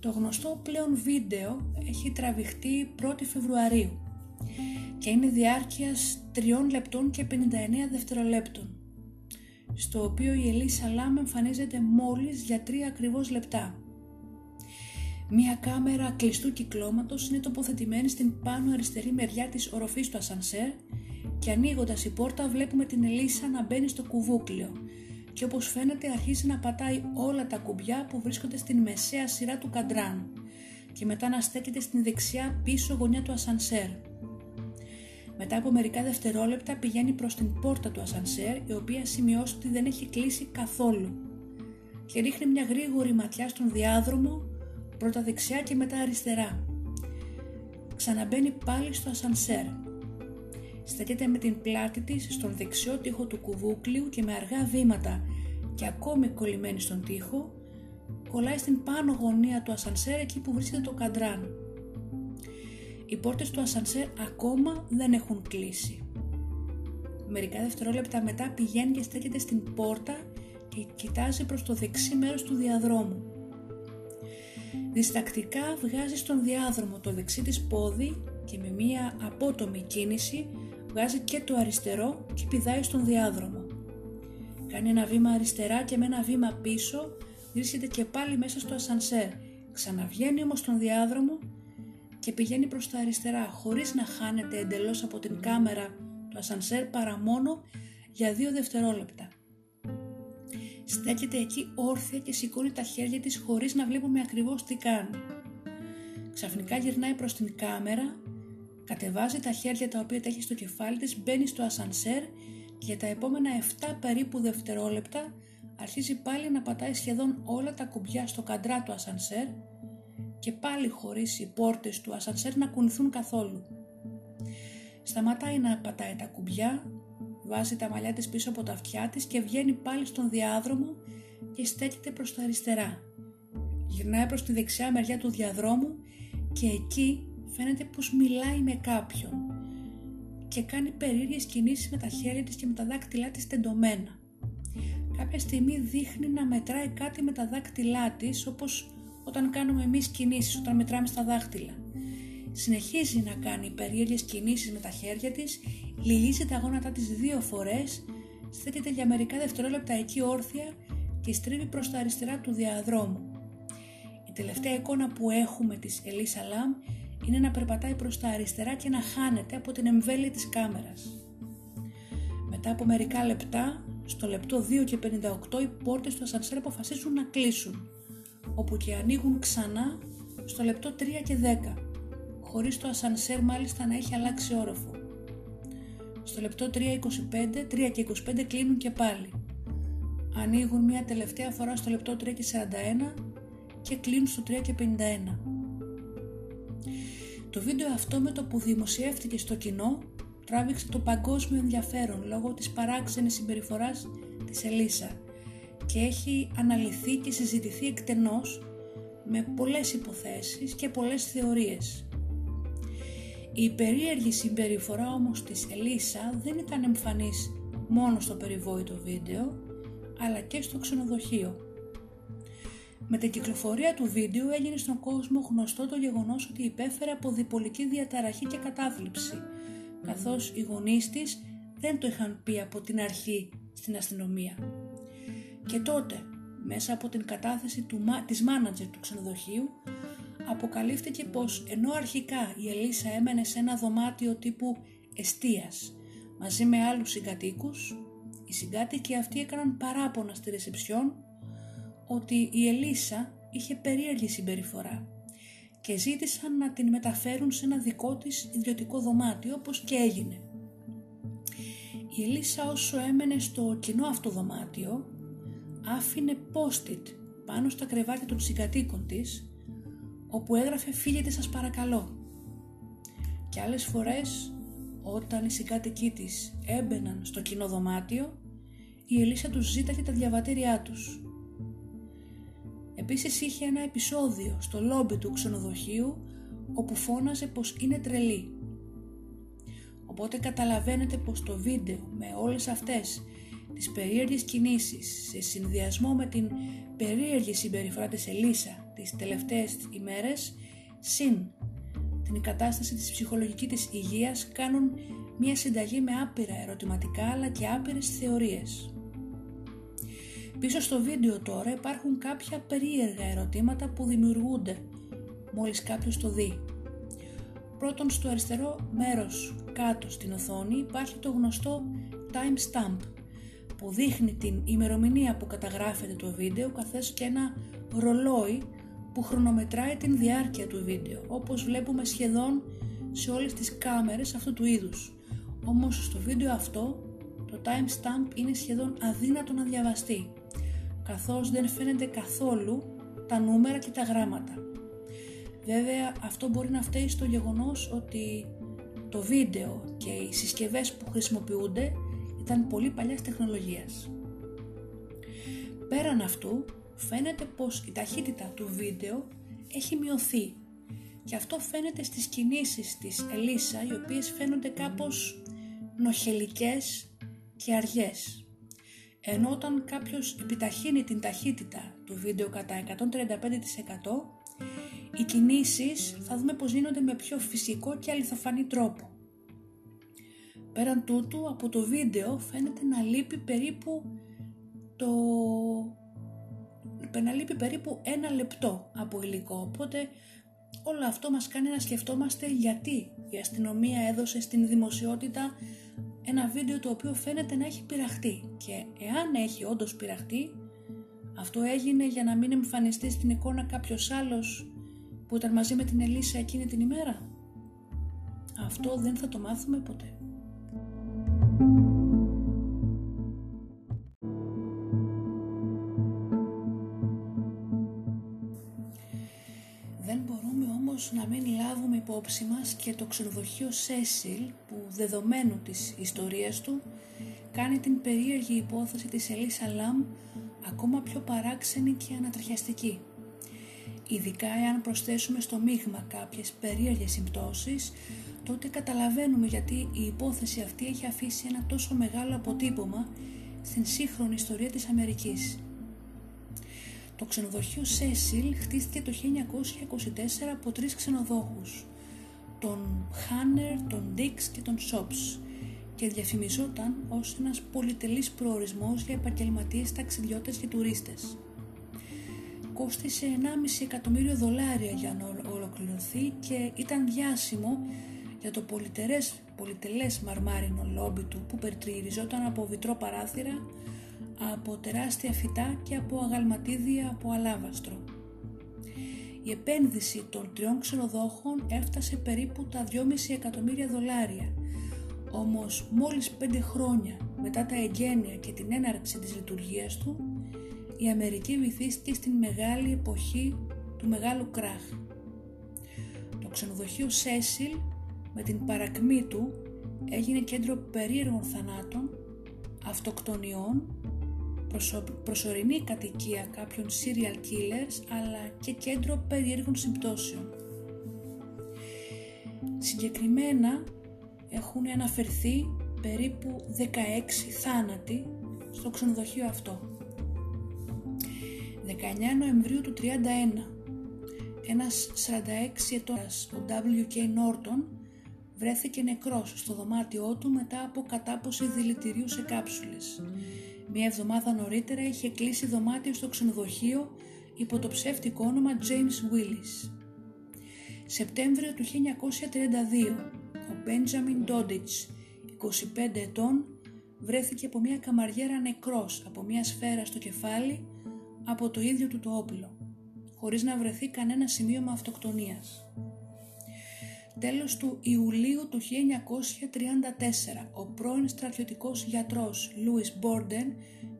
Το γνωστό πλέον βίντεο έχει τραβηχτεί 1η Φεβρουαρίου και είναι διάρκειας 3 λεπτών και 59 δευτερολέπτων στο οποίο η Ελίσσα Λάμ εμφανίζεται μόλις για 3 ακριβώς λεπτά. Μία κάμερα κλειστού κυκλώματος είναι τοποθετημένη στην πάνω αριστερή μεριά της οροφής του ασανσέρ και ανοίγοντας η πόρτα βλέπουμε την Ελίσσα να μπαίνει στο κουβούκλιο και όπως φαίνεται αρχίζει να πατάει όλα τα κουμπιά που βρίσκονται στην μεσαία σειρά του καντράν και μετά να στέκεται στην δεξιά πίσω γωνιά του ασανσέρ. Μετά από μερικά δευτερόλεπτα πηγαίνει προς την πόρτα του ασανσέρ η οποία σημειώσει ότι δεν έχει κλείσει καθόλου και ρίχνει μια γρήγορη ματιά στον διάδρομο πρώτα δεξιά και μετά αριστερά. Ξαναμπαίνει πάλι στο ασανσέρ. Στέκεται με την πλάτη της στον δεξιό τοίχο του κουβούκλιου και με αργά βήματα και ακόμη κολλημένη στον τοίχο κολλάει στην πάνω γωνία του ασανσέρ εκεί που βρίσκεται το καντράν. Οι πόρτες του ασανσέρ ακόμα δεν έχουν κλείσει. Μερικά δευτερόλεπτα μετά πηγαίνει και στέκεται στην πόρτα και κοιτάζει προς το δεξί μέρος του διαδρόμου. Διστακτικά βγάζει στον διάδρομο το δεξί της πόδι και με μία απότομη κίνηση βγάζει και το αριστερό και πηδάει στον διάδρομο. Κάνει ένα βήμα αριστερά και με ένα βήμα πίσω βρίσκεται και πάλι μέσα στο ασανσέρ. Ξαναβγαίνει όμως στον διάδρομο και πηγαίνει προς τα αριστερά χωρίς να χάνεται εντελώς από την κάμερα του ασανσέρ παρά μόνο για δύο δευτερόλεπτα. Στέκεται εκεί όρθια και σηκώνει τα χέρια της χωρίς να βλέπουμε ακριβώς τι κάνει. Ξαφνικά γυρνάει προς την κάμερα, κατεβάζει τα χέρια τα οποία τα έχει στο κεφάλι της, μπαίνει στο ασανσέρ και για τα επόμενα 7 περίπου δευτερόλεπτα αρχίζει πάλι να πατάει σχεδόν όλα τα κουμπιά στο καντρά του ασανσέρ και πάλι χωρίς οι πόρτες του ασανσέρ να κουνηθούν καθόλου. Σταματάει να πατάει τα κουμπιά, βάζει τα μαλλιά της πίσω από τα αυτιά της και βγαίνει πάλι στον διάδρομο και στέκεται προς τα αριστερά. Γυρνάει προς τη δεξιά μεριά του διαδρόμου και εκεί φαίνεται πως μιλάει με κάποιον και κάνει περίεργες κινήσεις με τα χέρια της και με τα δάκτυλά της τεντωμένα. Κάποια στιγμή δείχνει να μετράει κάτι με τα δάκτυλά της όπως όταν κάνουμε εμείς κινήσεις, όταν μετράμε στα δάχτυλα. Συνεχίζει να κάνει περίεργες κινήσεις με τα χέρια της, λυγίζει τα γόνατά της δύο φορές, στέκεται για μερικά δευτερόλεπτα εκεί όρθια και στρίβει προς τα αριστερά του διαδρόμου. Η τελευταία εικόνα που έχουμε της Ελίσσα Λάμ είναι να περπατάει προς τα αριστερά και να χάνεται από την εμβέλεια της κάμερας. Μετά από μερικά λεπτά, στο λεπτό 2 και 58 οι πόρτες του ασανσέρ αποφασίζουν να κλείσουν όπου και ανοίγουν ξανά στο λεπτό 3 και 10, χωρίς το ασανσέρ μάλιστα να έχει αλλάξει όροφο. Στο λεπτό 3, 25, 3 και 25 κλείνουν και πάλι. Ανοίγουν μια τελευταία φορά στο λεπτό 3 και 41 και κλείνουν στο 3 και 51. Το βίντεο αυτό με το που δημοσιεύτηκε στο κοινό τράβηξε το παγκόσμιο ενδιαφέρον λόγω της παράξενης συμπεριφοράς της Ελίσσα και έχει αναλυθεί και συζητηθεί εκτενώς με πολλές υποθέσεις και πολλές θεωρίες. Η περίεργη συμπεριφορά όμως της Ελίσσα δεν ήταν εμφανής μόνο στο περιβόητο βίντεο, αλλά και στο ξενοδοχείο. Με την κυκλοφορία του βίντεο έγινε στον κόσμο γνωστό το γεγονός ότι υπέφερε από διπολική διαταραχή και κατάθλιψη, καθώς οι γονείς της δεν το είχαν πει από την αρχή στην αστυνομία. Και τότε, μέσα από την κατάθεση του, της μάνατζερ του ξενοδοχείου, αποκαλύφθηκε πως ενώ αρχικά η Ελίσσα έμενε σε ένα δωμάτιο τύπου εστίας μαζί με άλλους συγκατοίκους, οι συγκάτοικοι αυτοί έκαναν παράπονα στη ρεσεψιόν ότι η Ελίσσα είχε περίεργη συμπεριφορά και ζήτησαν να την μεταφέρουν σε ένα δικό της ιδιωτικό δωμάτιο όπως και έγινε. Η Ελίσσα όσο έμενε στο κοινό αυτό δωμάτιο άφηνε post-it πάνω στα κρεβάτια των συγκατοίκων της όπου έγραφε «Φύγετε σας παρακαλώ». Και άλλες φορές όταν οι συγκάτοικοί της έμπαιναν στο κοινό δωμάτιο η Ελίσσα τους ζήταγε τα διαβατήριά τους. Επίσης είχε ένα επεισόδιο στο λόμπι του ξενοδοχείου όπου φώναζε πως είναι τρελή. Οπότε καταλαβαίνετε πως το βίντεο με όλες αυτές τις περίεργες κινήσεις σε συνδυασμό με την περίεργη συμπεριφορά της Ελίσσα τις τελευταίες ημέρες συν την κατάσταση της ψυχολογικής της υγείας κάνουν μια συνταγή με άπειρα ερωτηματικά αλλά και άπειρες θεωρίες. Πίσω στο βίντεο τώρα υπάρχουν κάποια περίεργα ερωτήματα που δημιουργούνται μόλις κάποιος το δει. Πρώτον στο αριστερό μέρος κάτω στην οθόνη υπάρχει το γνωστό timestamp που δείχνει την ημερομηνία που καταγράφεται το βίντεο καθώς και ένα ρολόι που χρονομετράει την διάρκεια του βίντεο όπως βλέπουμε σχεδόν σε όλες τις κάμερες αυτού του είδους. Όμως στο βίντεο αυτό το timestamp είναι σχεδόν αδύνατο να διαβαστεί, καθώς δεν φαίνεται καθόλου τα νούμερα και τα γράμματα. Βέβαια αυτό μπορεί να φταίει στο γεγονός ότι το βίντεο και οι συσκευές που χρησιμοποιούνται ήταν πολύ παλιάς τεχνολογίας. Πέραν αυτού, φαίνεται πως η ταχύτητα του βίντεο έχει μειωθεί και αυτό φαίνεται στις κινήσεις της Ελίσσα οι οποίες φαίνονται κάπως νοχελικές και αργές. Ενώ όταν κάποιος επιταχύνει την ταχύτητα του βίντεο κατά 135% οι κινήσεις θα δούμε πως γίνονται με πιο φυσικό και αληθοφανή τρόπο. Πέραν τούτου από το βίντεο φαίνεται να λείπει περίπου το... να λείπει περίπου ένα λεπτό από υλικό οπότε όλο αυτό μας κάνει να σκεφτόμαστε γιατί η αστυνομία έδωσε στην δημοσιότητα ένα βίντεο το οποίο φαίνεται να έχει πειραχτεί και εάν έχει όντως πειραχτεί αυτό έγινε για να μην εμφανιστεί στην εικόνα κάποιος άλλος που ήταν μαζί με την Ελίσσα εκείνη την ημέρα. Αυτό δεν θα το μάθουμε ποτέ. Δεν μπορούμε όμως να μην λάβουμε υπόψη μας και το ξενοδοχείο Σέσιλ που δεδομένου της ιστορίας του κάνει την περίεργη υπόθεση της Ελίσσα Λαμ ακόμα πιο παράξενη και ανατριχιαστική. Ειδικά εάν προσθέσουμε στο μείγμα κάποιες περίεργες συμπτώσεις, τότε καταλαβαίνουμε γιατί η υπόθεση αυτή έχει αφήσει ένα τόσο μεγάλο αποτύπωμα στην σύγχρονη ιστορία της Αμερικής. Το ξενοδοχείο Σέσιλ χτίστηκε το 1924 από τρεις ξενοδόχους, τον Χάνερ, τον Ντίξ και τον Σόπς και διαφημιζόταν ως ένας πολυτελής προορισμός για επαγγελματίες ταξιδιώτες και τουρίστες κόστισε 1,5 εκατομμύριο δολάρια για να ολοκληρωθεί και ήταν διάσημο για το πολυτερές, πολυτελές μαρμάρινο λόμπι του που περιτριγυριζόταν από βιτρό παράθυρα, από τεράστια φυτά και από αγαλματίδια από αλάβαστρο. Η επένδυση των τριών ξενοδόχων έφτασε περίπου τα 2,5 εκατομμύρια δολάρια, όμως μόλις 5 χρόνια μετά τα εγγένεια και την έναρξη της λειτουργίας του, η Αμερική βυθίστηκε στην μεγάλη εποχή του μεγάλου κράχ. Το ξενοδοχείο Σέσιλ με την παρακμή του έγινε κέντρο περίεργων θανάτων, αυτοκτονιών, προσωρινή κατοικία κάποιων serial killers αλλά και κέντρο περίεργων συμπτώσεων. Συγκεκριμένα έχουν αναφερθεί περίπου 16 θάνατοι στο ξενοδοχείο αυτό. 19 Νοεμβρίου του 31 ένας 46 ετώνας, ο W.K. Norton, βρέθηκε νεκρός στο δωμάτιό του μετά από κατάποση δηλητηρίου σε κάψουλες. Μία εβδομάδα νωρίτερα είχε κλείσει δωμάτιο στο ξενοδοχείο υπό το ψεύτικο όνομα James Willis. Σεπτέμβριο του 1932, ο Benjamin Dodich, 25 ετών, βρέθηκε από μια καμαριέρα νεκρός από μια σφαίρα στο κεφάλι από το ίδιο του το όπλο, χωρίς να βρεθεί κανένα σημείωμα αυτοκτονίας. Τέλος του Ιουλίου του 1934, ο πρώην στρατιωτικός γιατρός Λούις Μπόρντεν,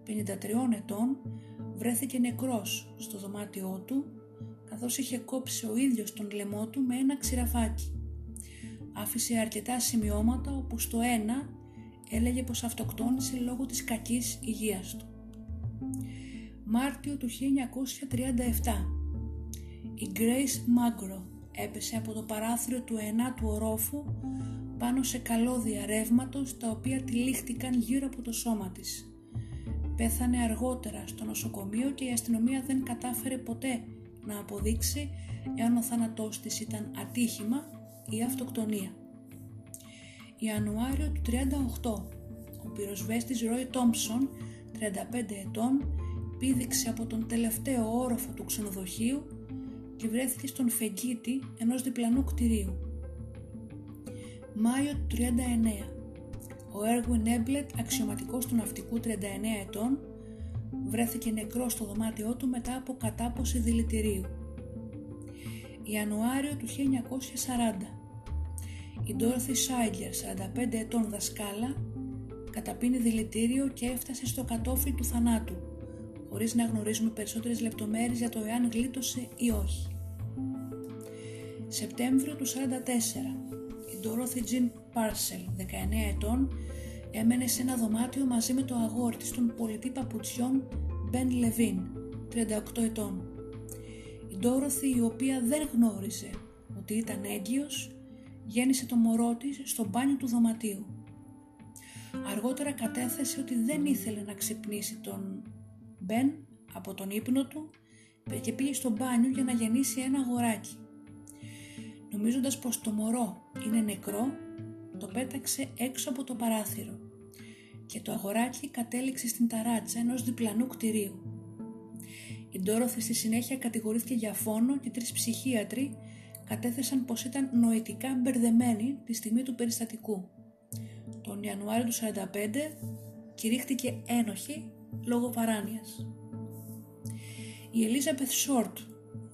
53 ετών, βρέθηκε νεκρός στο δωμάτιό του, καθώς είχε κόψει ο ίδιος τον λαιμό του με ένα ξηραφάκι. Άφησε αρκετά σημειώματα όπου στο ένα έλεγε πως αυτοκτόνησε λόγω της κακής υγείας του. Μάρτιο του 1937 η Grace Magro έπεσε από το παράθυρο του ενάτου ορόφου πάνω σε καλώδια ρεύματος τα οποία τυλίχτηκαν γύρω από το σώμα της. Πέθανε αργότερα στο νοσοκομείο και η αστυνομία δεν κατάφερε ποτέ να αποδείξει εάν ο θάνατός της ήταν ατύχημα ή αυτοκτονία. Ιανουάριο του 38 ο πυροσβέστης Ρόι Τόμψον, 35 ετών, πήδηξε από τον τελευταίο όροφο του ξενοδοχείου και βρέθηκε στον φεγγίτη ενός διπλανού κτηρίου. Μάιο του 39. Ο Έργουιν Έμπλετ, αξιωματικός του ναυτικού 39 ετών, βρέθηκε νεκρός στο δωμάτιό του μετά από κατάποση δηλητηρίου. Ιανουάριο του 1940. η Dorothy Σάιγκλερ, 45 ετών δασκάλα, καταπίνει δηλητήριο και έφτασε στο κατόφλι του θανάτου, χωρίς να γνωρίζουμε περισσότερες λεπτομέρειες για το εάν γλίτωσε ή όχι. Σεπτέμβριο του 44, η Dorothy Jean Parcel, 19 ετών, έμενε σε ένα δωμάτιο μαζί με το αγόρι της των πολιτή παπουτσιών Ben Levin, 38 ετών. Η Dorothy, η οποία δεν γνώριζε ότι ήταν έγκυος, γέννησε το μωρό της στο μπάνιο του δωματίου. Αργότερα κατέθεσε ότι δεν ήθελε να ξυπνήσει τον Μπεν από τον ύπνο του και πήγε στο μπάνιο για να γεννήσει ένα αγοράκι. Νομίζοντας πως το μωρό είναι νεκρό, το πέταξε έξω από το παράθυρο και το αγοράκι κατέληξε στην ταράτσα ενός διπλανού κτηρίου. Η Ντόροθη στη συνέχεια κατηγορήθηκε για φόνο και τρεις ψυχίατροι κατέθεσαν πως ήταν νοητικά μπερδεμένη τη στιγμή του περιστατικού. Τον Ιανουάριο του 1945 κηρύχθηκε ένοχη λόγω παράνοιας. Η Ελίζαπεθ Σόρτ,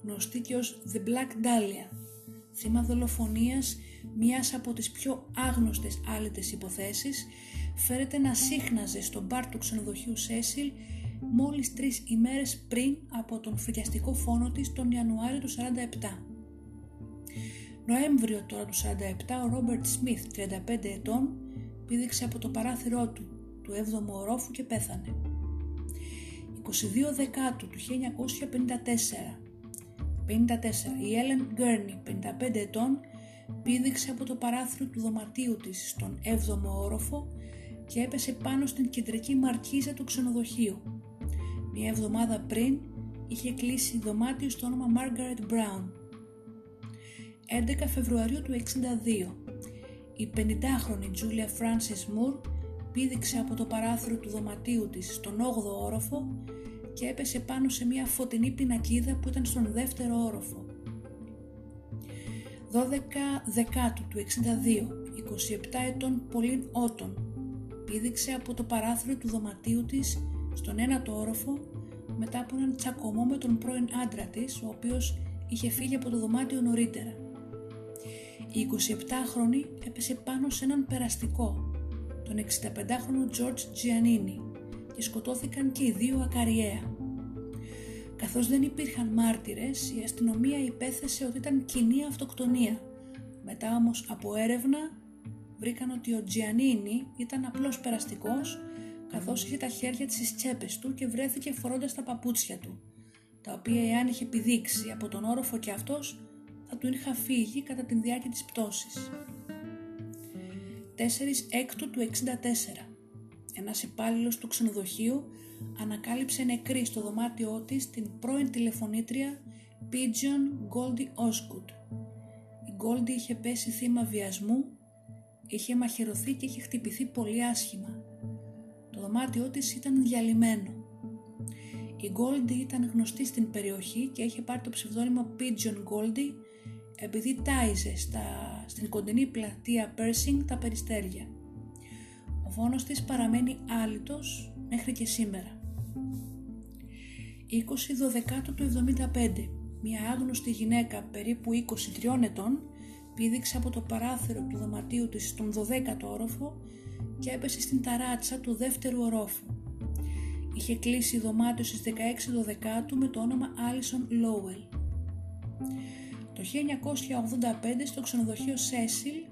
γνωστή και ως The Black Dahlia, θύμα δολοφονίας μιας από τις πιο άγνωστες άλυτες υποθέσεις, φέρεται να σύχναζε στον μπαρ του ξενοδοχείου Σέσιλ μόλις τρεις ημέρες πριν από τον φριαστικό φόνο της τον Ιανουάριο του 1947. Νοέμβριο τώρα του 1947 ο Ρόμπερτ Σμιθ, 35 ετών, πήδηξε από το παράθυρό του, του 7ου ορόφου και πέθανε. 22 Δεκάτου του 1954 54. Η Έλεν Γκέρνι, 55 ετών, πήδηξε από το παράθυρο του δωματίου της στον 7ο όροφο και έπεσε πάνω στην κεντρική μαρκίζα του ξενοδοχείου. Μια εβδομάδα πριν είχε κλείσει δωμάτιο στο όνομα Margaret Brown. 11 Φεβρουαρίου του 62 η 50χρονη Τζούλια Frances Moore πήδηξε από το παράθυρο του δωματίου της στον 8ο όροφο και έπεσε πάνω σε μια φωτεινή πινακίδα που ήταν στον δεύτερο όροφο. 12 Δεκάτου του 62, 27 ετών Πολύν Ότον, πήδηξε από το παράθυρο του δωματίου της στον ένατο όροφο μετά από έναν τσακωμό με τον πρώην άντρα της, ο οποίος είχε φύγει από το δωμάτιο νωρίτερα. Η 27χρονη έπεσε πάνω σε έναν περαστικό, τον 65χρονο George Giannini, και σκοτώθηκαν και οι δύο ακαριέα. Καθώς δεν υπήρχαν μάρτυρες, η αστυνομία υπέθεσε ότι ήταν κοινή αυτοκτονία. Μετά όμως από έρευνα βρήκαν ότι ο Τζιανίνι ήταν απλός περαστικός καθώς είχε τα χέρια της στις τσέπες του και βρέθηκε φορώντας τα παπούτσια του, τα οποία εάν είχε πηδήξει από τον όροφο και αυτός θα του είχα φύγει κατά τη διάρκεια της πτώσης. 4 έκτου του 64 ένας υπάλληλος του ξενοδοχείου ανακάλυψε νεκρή στο δωμάτιό της την πρώην τηλεφωνήτρια Pigeon Goldie Osgood. Η Goldie είχε πέσει θύμα βιασμού, είχε μαχαιρωθεί και είχε χτυπηθεί πολύ άσχημα. Το δωμάτιό της ήταν διαλυμένο. Η Goldie ήταν γνωστή στην περιοχή και είχε πάρει το ψευδόνυμο Pigeon Goldie επειδή τάιζε στα, στην κοντινή πλατεία Pershing τα περιστέρια. Ο φόνος της παραμένει άλυτος μέχρι και σήμερα. 20 12 του 75 μια άγνωστη γυναίκα περίπου 23 ετών πήδηξε από το παράθυρο του δωματίου της στον 12ο όροφο και έπεσε στην ταράτσα του δεύτερου ορόφου. Είχε κλείσει δωμάτιο στις 16 12 με το όνομα Alison Lowell. Το 1985 στο ξενοδοχείο Σέσιλ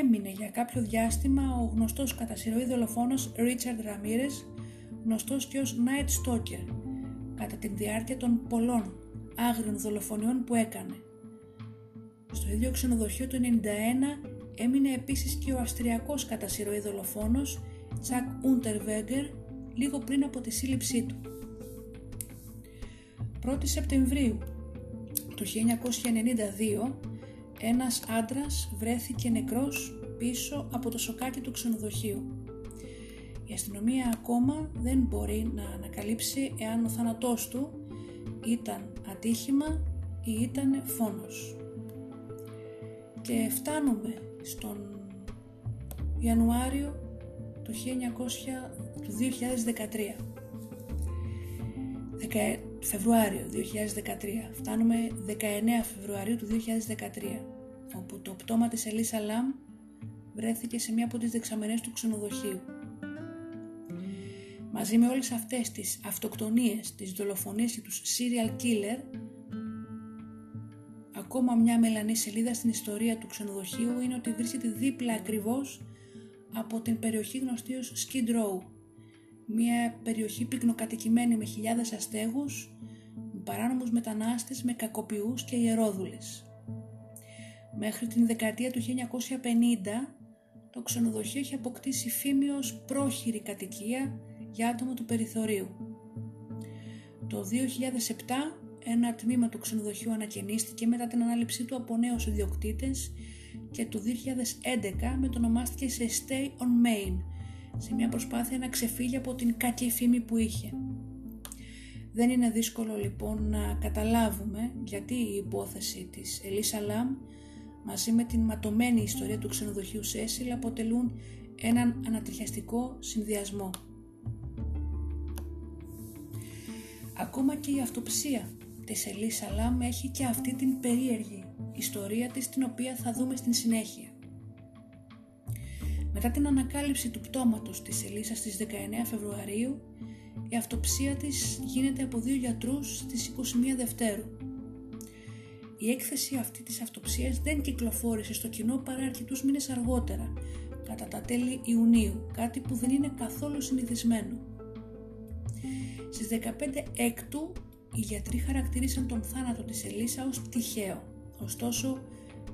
έμεινε για κάποιο διάστημα ο γνωστός κατά συρροή δολοφόνος Richard Ramirez, γνωστός και ως Night Stalker, κατά τη διάρκεια των πολλών άγριων δολοφονιών που έκανε. Στο ίδιο ξενοδοχείο του 91 έμεινε επίσης και ο αυστριακός κατά συρροή δολοφόνος Chuck Unterweger λίγο πριν από τη σύλληψή του. 1η Σεπτεμβρίου του 1992 ένας άντρας βρέθηκε νεκρός πίσω από το σοκάκι του ξενοδοχείου. Η αστυνομία ακόμα δεν μπορεί να ανακαλύψει εάν ο θάνατός του ήταν ατύχημα ή ήταν φόνος. Και φτάνουμε στον Ιανουάριο του, 1900, του 2013. Φεβρουάριο 2013. Φτάνουμε 19 Φεβρουαρίου του 2013 όπου το πτώμα της Ελίσσα Λαμ βρέθηκε σε μία από τις δεξαμενές του ξενοδοχείου. Μαζί με όλες αυτές τις αυτοκτονίες, τις δολοφονίες και τους serial killer, ακόμα μια μελανή σελίδα στην ιστορία του ξενοδοχείου είναι ότι βρίσκεται δίπλα ακριβώς από την περιοχή γνωστή ως Skid Row, μια περιοχή πυκνοκατοικημένη με χιλιάδες αστέγους, με παράνομους μετανάστες, με κακοποιούς και ιερόδουλες. Μέχρι την δεκαετία του 1950 το ξενοδοχείο έχει αποκτήσει φήμη ως πρόχειρη κατοικία για άτομα του περιθωρίου. Το 2007 ένα τμήμα του ξενοδοχείου ανακαινίστηκε μετά την ανάληψή του από νέους ιδιοκτήτες και το 2011 μετονομάστηκε σε Stay on Main σε μια προσπάθεια να ξεφύγει από την κακή φήμη που είχε. Δεν είναι δύσκολο λοιπόν να καταλάβουμε γιατί η υπόθεση της Ελίσα Λάμ μαζί με την ματωμένη ιστορία του ξενοδοχείου Σέσιλ αποτελούν έναν ανατριχιαστικό συνδυασμό. Ακόμα και η αυτοψία της Ελίσα Λάμ έχει και αυτή την περίεργη ιστορία της την οποία θα δούμε στην συνέχεια. Μετά την ανακάλυψη του πτώματος της Ελίσσα στις 19 Φεβρουαρίου, η αυτοψία της γίνεται από δύο γιατρούς στις 21 Δευτέρου. Η έκθεση αυτή της αυτοψίας δεν κυκλοφόρησε στο κοινό παρά αρκετούς μήνες αργότερα, κατά τα τέλη Ιουνίου, κάτι που δεν είναι καθόλου συνηθισμένο. Στις 15 Έκτου, οι γιατροί χαρακτήρισαν τον θάνατο της Ελίσσα ως τυχαίο. Ωστόσο,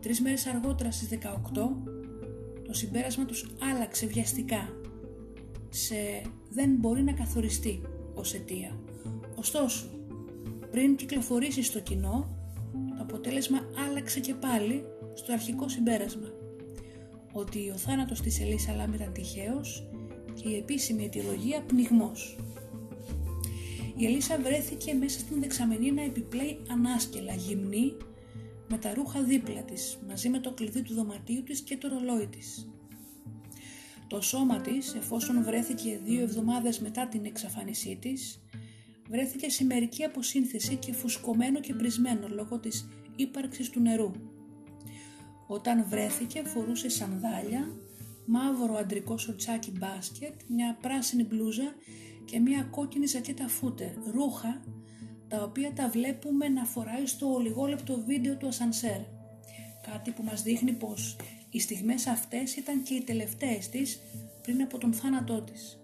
τρεις μέρες αργότερα στις 18, το συμπέρασμα τους άλλαξε βιαστικά σε δεν μπορεί να καθοριστεί ως αιτία. Ωστόσο, πριν κυκλοφορήσει στο κοινό, το αποτέλεσμα άλλαξε και πάλι στο αρχικό συμπέρασμα ότι ο θάνατος της Ελίσσα Λάμ ήταν τυχαίος και η επίσημη αιτιολογία πνιγμός. Η Ελίσσα βρέθηκε μέσα στην δεξαμενή να επιπλέει ανάσκελα, γυμνή με τα ρούχα δίπλα της, μαζί με το κλειδί του δωματίου της και το ρολόι της. Το σώμα της, εφόσον βρέθηκε δύο εβδομάδες μετά την εξαφάνισή της, βρέθηκε σε μερική αποσύνθεση και φουσκωμένο και πρισμένο λόγω της ύπαρξης του νερού. Όταν βρέθηκε φορούσε σανδάλια, μαύρο αντρικό σοτσάκι μπάσκετ, μια πράσινη μπλούζα και μια κόκκινη ζακέτα φούτερ, ρούχα τα οποία τα βλέπουμε να φοράει στο ολιγόλεπτο βίντεο του ασανσέρ. Κάτι που μας δείχνει πως οι στιγμές αυτές ήταν και οι τελευταίες της πριν από τον θάνατό της.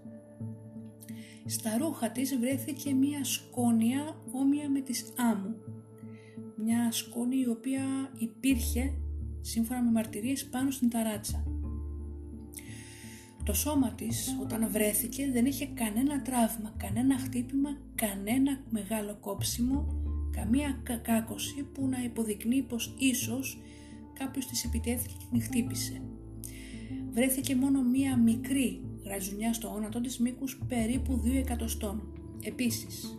Στα ρούχα της βρέθηκε μία σκόνια όμοια με τις άμμου. Μια σκόνη η οποία υπήρχε σύμφωνα με μαρτυρίες πάνω στην ταράτσα. Το σώμα της όταν βρέθηκε δεν είχε κανένα τραύμα, κανένα χτύπημα, κανένα μεγάλο κόψιμο, καμία κάκωση που να υποδεικνύει πως ίσως κάποιος της επιτέθηκε και την χτύπησε. Βρέθηκε μόνο μία μικρή γραζουνιά στο όνατο της μήκους περίπου 2 εκατοστών. Επίσης,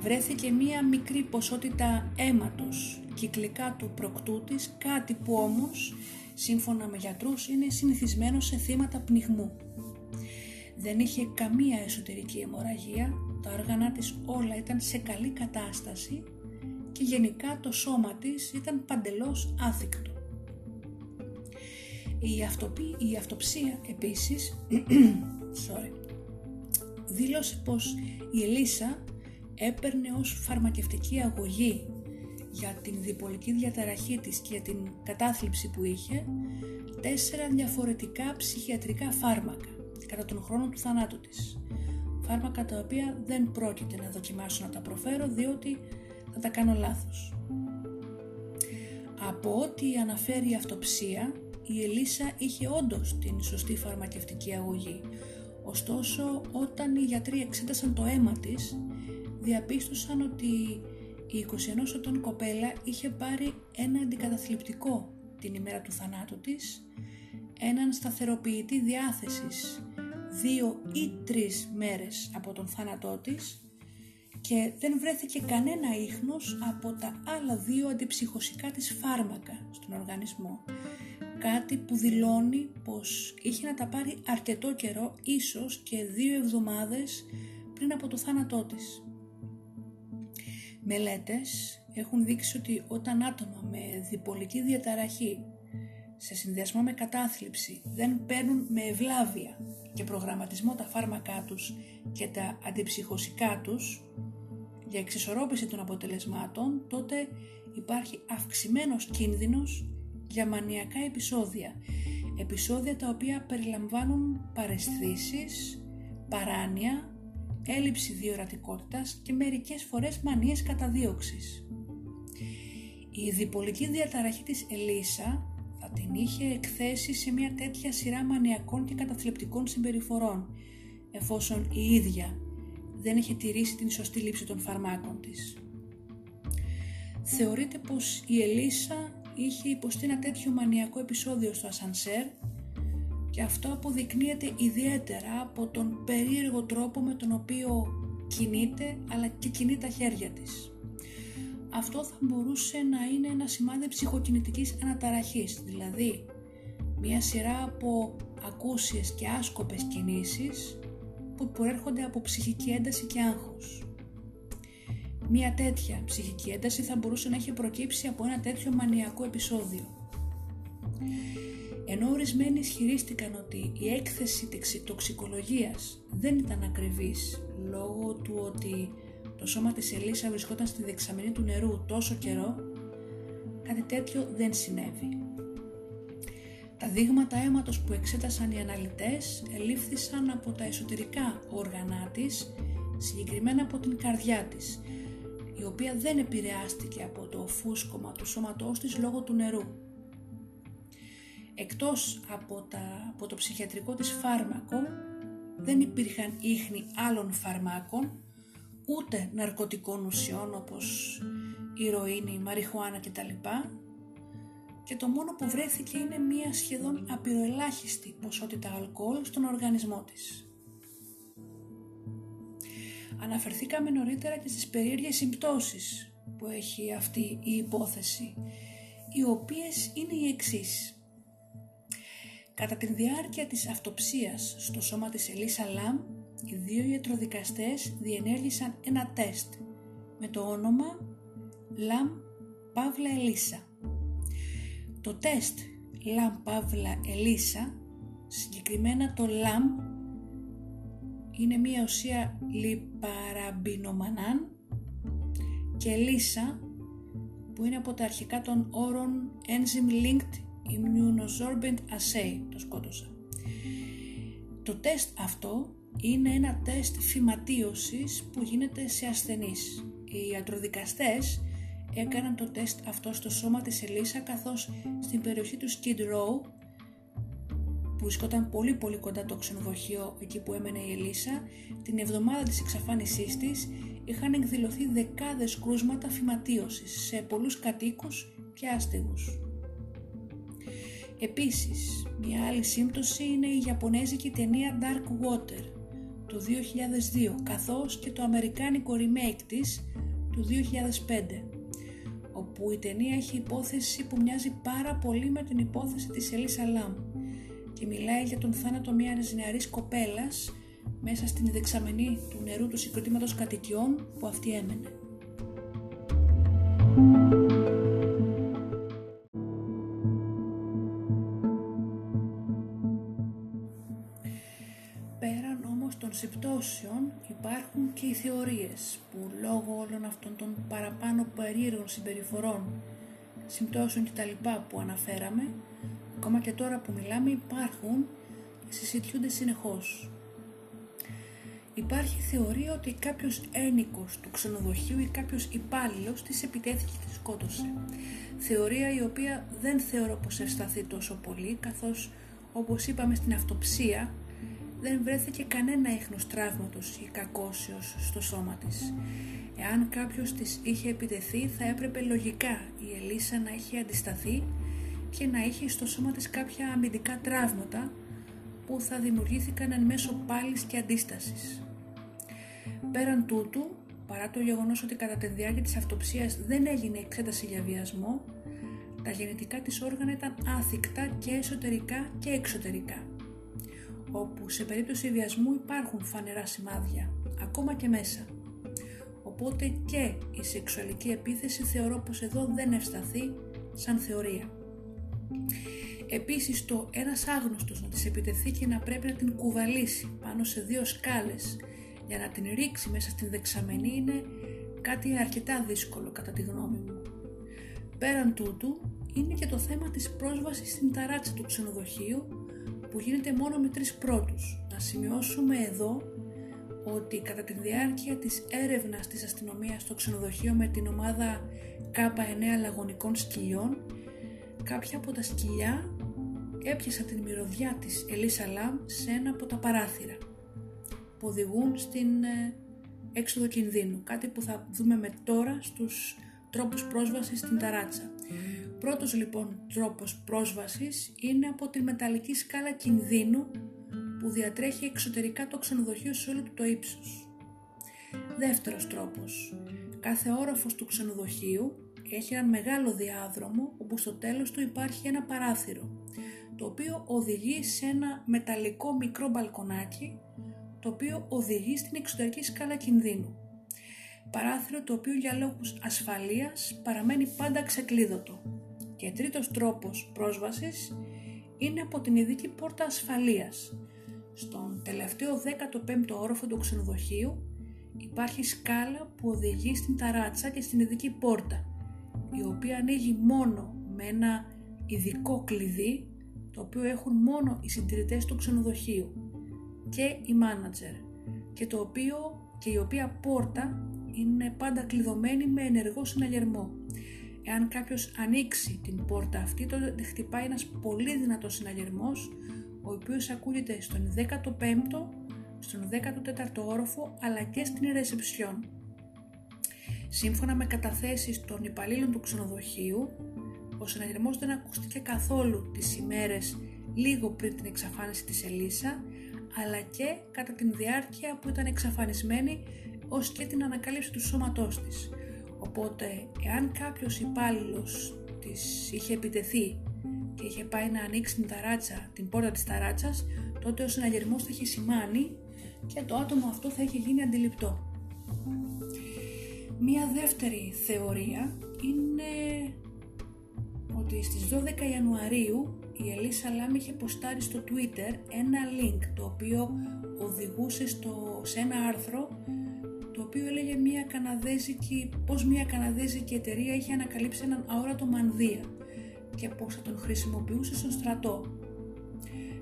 βρέθηκε μία μικρή ποσότητα αίματος κυκλικά του προκτού της, κάτι που όμως σύμφωνα με γιατρούς είναι συνηθισμένο σε θύματα πνιγμού. Δεν είχε καμία εσωτερική αιμορραγία, τα όργανα της όλα ήταν σε καλή κατάσταση και γενικά το σώμα της ήταν παντελώς άθικτο. Η, αυτοπή, η αυτοψία επίσης sorry, δήλωσε πως η Ελίσσα έπαιρνε ως φαρμακευτική αγωγή για την διπολική διαταραχή της και για την κατάθλιψη που είχε τέσσερα διαφορετικά ψυχιατρικά φάρμακα κατά τον χρόνο του θανάτου της. Φάρμακα τα οποία δεν πρόκειται να δοκιμάσω να τα προφέρω διότι θα τα κάνω λάθος. Από ό,τι αναφέρει η αυτοψία, η Ελίσσα είχε όντως την σωστή φαρμακευτική αγωγή. Ωστόσο, όταν οι γιατροί εξέτασαν το αίμα της, διαπίστωσαν ότι η 21 ετών κοπέλα είχε πάρει ένα αντικαταθλιπτικό την ημέρα του θανάτου της, έναν σταθεροποιητή διάθεσης δύο ή τρεις μέρες από τον θάνατό της και δεν βρέθηκε κανένα ίχνος από τα άλλα δύο αντιψυχωσικά της φάρμακα στον οργανισμό. Κάτι που δηλώνει πως είχε να τα πάρει αρκετό καιρό, ίσως και δύο εβδομάδες πριν από το θάνατό της. Μελέτες έχουν δείξει ότι όταν άτομα με διπολική διαταραχή σε συνδυασμό με κατάθλιψη δεν παίρνουν με ευλάβεια και προγραμματισμό τα φάρμακά τους και τα αντιψυχωσικά τους για εξισορρόπηση των αποτελεσμάτων, τότε υπάρχει αυξημένος κίνδυνος για μανιακά επεισόδια. Επεισόδια τα οποία περιλαμβάνουν παρεσθήσεις, παράνοια, έλλειψη διορατικότητας και μερικές φορές μανίες καταδίωξης. Η διπολική διαταραχή της Ελίσσα θα την είχε εκθέσει σε μια τέτοια σειρά μανιακών και καταθλιπτικών συμπεριφορών, εφόσον η ίδια δεν είχε τηρήσει την σωστή λήψη των φαρμάκων της. Θεωρείται πως η Ελίσσα είχε υποστεί ένα τέτοιο μανιακό επεισόδιο στο ασανσέρ και αυτό αποδεικνύεται ιδιαίτερα από τον περίεργο τρόπο με τον οποίο κινείται αλλά και κινεί τα χέρια της. Αυτό θα μπορούσε να είναι ένα σημάδι ψυχοκινητικής αναταραχής, δηλαδή μια σειρά από ακούσιες και άσκοπες κινήσεις που προέρχονται από ψυχική ένταση και άγχος. Μια τέτοια ψυχική ένταση θα μπορούσε να έχει προκύψει από ένα τέτοιο μανιακό επεισόδιο. Ενώ ορισμένοι ισχυρίστηκαν ότι η έκθεση τοξικολογίας δεν ήταν ακριβής λόγω του ότι το σώμα της Ελίσσα βρισκόταν στη δεξαμενή του νερού τόσο καιρό, κάτι τέτοιο δεν συνέβη. Τα δείγματα αίματος που εξέτασαν οι αναλυτές ελήφθησαν από τα εσωτερικά όργανά της, συγκεκριμένα από την καρδιά της, η οποία δεν επηρεάστηκε από το φούσκωμα του σώματός της λόγω του νερού. Εκτός από, τα, από το ψυχιατρικό της φάρμακο, δεν υπήρχαν ίχνη άλλων φαρμάκων, ούτε ναρκωτικών ουσιών όπως ηρωίνη, μαριχουάνα κτλ. Και το μόνο που βρέθηκε είναι μία σχεδόν απειροελάχιστη ποσότητα αλκοόλ στον οργανισμό της. Αναφερθήκαμε νωρίτερα και στις περίεργες συμπτώσεις που έχει αυτή η υπόθεση, οι οποίες είναι οι εξής. Κατά τη διάρκεια της αυτοψίας στο σώμα της Ελίσσα Λαμ, οι δύο ιατροδικαστές διενέργησαν ένα τεστ με το όνομα LAM παύλα ELISA. Το τεστ LAM παύλα ELISA, συγκεκριμένα το LAM, είναι μια ουσία lipoarabinomannan και Ελίσσα που είναι από τα αρχικά των όρων Enzyme Linked Immunosorbent Assay, το σκότωσα. Το τεστ αυτό είναι ένα τεστ φυματίωσης που γίνεται σε ασθενείς. Οι ιατροδικαστές έκαναν το τεστ αυτό στο σώμα της Ελίσσα καθώς στην περιοχή του Skid Row που βρισκόταν πολύ πολύ κοντά το ξενοδοχείο εκεί που έμενε η Ελίσσα την εβδομάδα της εξαφάνισής της είχαν εκδηλωθεί δεκάδες κρούσματα φυματίωσης σε πολλούς κατοίκους και άστεγους. Επίσης, μια άλλη σύμπτωση είναι η Ιαπωνέζικη ταινία Dark Water του 2002 καθώς και το αμερικάνικο remake της του 2005 όπου η ταινία έχει υπόθεση που μοιάζει πάρα πολύ με την υπόθεση της Ελίσσα Λάμ και μιλάει για τον θάνατο μιας νεαρής κοπέλας μέσα στην δεξαμενή του νερού του συγκροτήματος κατοικιών που αυτή έμενε. συμπτώσεων υπάρχουν και οι θεωρίες που λόγω όλων αυτών των παραπάνω περίεργων συμπεριφορών, συμπτώσεων κτλ. που αναφέραμε, ακόμα και τώρα που μιλάμε υπάρχουν και συζητιούνται συνεχώς. Υπάρχει θεωρία ότι κάποιος ένικος του ξενοδοχείου ή κάποιος υπάλληλος της επιτέθηκε και τη σκότωσε. Θεωρία η οποία δεν θεωρώ πως ευσταθεί τόσο πολύ, καθώς όπως είπαμε στην αυτοψία δεν βρέθηκε κανένα ίχνος τραύματος ή κακόσεως στο σώμα της. Εάν κάποιος της είχε επιτεθεί θα έπρεπε λογικά η Ελίσσα να είχε αντισταθεί και να είχε στο σώμα της κάποια αμυντικά τραύματα που θα δημιουργήθηκαν εν μέσω πάλης και αντίστασης. Πέραν τούτου, παρά το γεγονός ότι κατά τη διάρκεια της αυτοψίας δεν έγινε εξέταση για βιασμό, τα γενετικά της όργανα ήταν άθικτα και εσωτερικά και εξωτερικά όπου σε περίπτωση βιασμού υπάρχουν φανερά σημάδια, ακόμα και μέσα. Οπότε και η σεξουαλική επίθεση θεωρώ πως εδώ δεν ευσταθεί σαν θεωρία. Επίσης το ένας άγνωστος να της επιτεθεί και να πρέπει να την κουβαλήσει πάνω σε δύο σκάλες για να την ρίξει μέσα στην δεξαμενή είναι κάτι αρκετά δύσκολο κατά τη γνώμη μου. Πέραν τούτου είναι και το θέμα της πρόσβασης στην ταράτσα του ξενοδοχείου που γίνεται μόνο με τρεις πρώτους. Να σημειώσουμε εδώ ότι κατά τη διάρκεια της έρευνας της αστυνομίας στο ξενοδοχείο με την ομάδα K9 λαγωνικών σκυλιών κάποια από τα σκυλιά έπιασαν την μυρωδιά της Ελίσσα Λάμ σε ένα από τα παράθυρα που οδηγούν στην ε, έξοδο κινδύνου. Κάτι που θα δούμε με τώρα στους τρόπους πρόσβασης στην ταράτσα. Πρώτος λοιπόν τρόπος πρόσβασης είναι από τη μεταλλική σκάλα κινδύνου που διατρέχει εξωτερικά το ξενοδοχείο σε όλο το ύψος. Δεύτερος τρόπος. Κάθε όροφος του ξενοδοχείου έχει ένα μεγάλο διάδρομο όπου στο τέλος του υπάρχει ένα παράθυρο το οποίο οδηγεί σε ένα μεταλλικό μικρό μπαλκονάκι το οποίο οδηγεί στην εξωτερική σκάλα κινδύνου. Παράθυρο το οποίο για λόγους ασφαλείας παραμένει πάντα ξεκλείδωτο. Και τρίτος τρόπος πρόσβασης είναι από την ειδική πόρτα ασφαλείας. Στον τελευταίο 15ο όροφο του ξενοδοχείου υπάρχει σκάλα που οδηγεί στην ταράτσα και στην ειδική πόρτα, η οποία ανοίγει μόνο με ένα ειδικό κλειδί, το οποίο έχουν μόνο οι συντηρητές του ξενοδοχείου και η μάνατζερ και το οποίο και η οποία πόρτα είναι πάντα κλειδωμένη με ενεργό συναγερμό. Εάν κάποιος ανοίξει την πόρτα αυτή, τότε χτυπάει ένας πολύ δυνατός συναγερμός, ο οποίος ακούγεται στον 15ο, στον 14ο όροφο, αλλά και στην ρεσεψιόν. Σύμφωνα με καταθέσεις των υπαλλήλων του ξενοδοχείου, ο συναγερμός δεν ακούστηκε καθόλου τις ημέρες λίγο πριν την εξαφάνιση της Ελίσσα, αλλά και κατά την διάρκεια που ήταν εξαφανισμένη ως και την ανακάλυψη του σώματός της. Οπότε, εάν κάποιος υπάλληλος της είχε επιτεθεί και είχε πάει να ανοίξει την, ταράτσα, την πόρτα της ταράτσας, τότε ο συναγερμός θα είχε σημάνει και το άτομο αυτό θα είχε γίνει αντιληπτό. Μία δεύτερη θεωρία είναι ότι στις 12 Ιανουαρίου η Ελίσσα Λάμ είχε ποστάρει στο Twitter ένα link το οποίο οδηγούσε στο, σε ένα άρθρο το οποίο έλεγε μια καναδέζικη, πως μια καναδέζικη εταιρεία είχε ανακαλύψει έναν αόρατο μανδύα και πως θα τον χρησιμοποιούσε στον στρατό.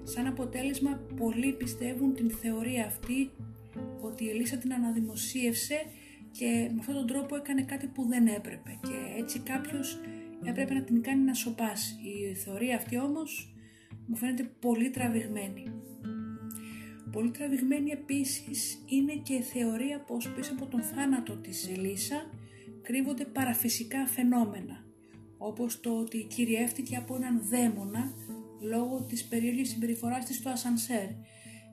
Σαν αποτέλεσμα πολλοί πιστεύουν την θεωρία αυτή ότι η Ελίσσα την αναδημοσίευσε και με αυτόν τον τρόπο έκανε κάτι που δεν έπρεπε και έτσι κάποιος έπρεπε να την κάνει να σοπάσει. Η θεωρία αυτή όμως μου φαίνεται πολύ τραβηγμένη. Πολύ τραβηγμένη επίσης είναι και η θεωρία πως πίσω από τον θάνατο της Ελίσσα κρύβονται παραφυσικά φαινόμενα, όπως το ότι κυριεύτηκε από έναν δαίμονα λόγω της περίεργης συμπεριφοράς της στο ασανσέρ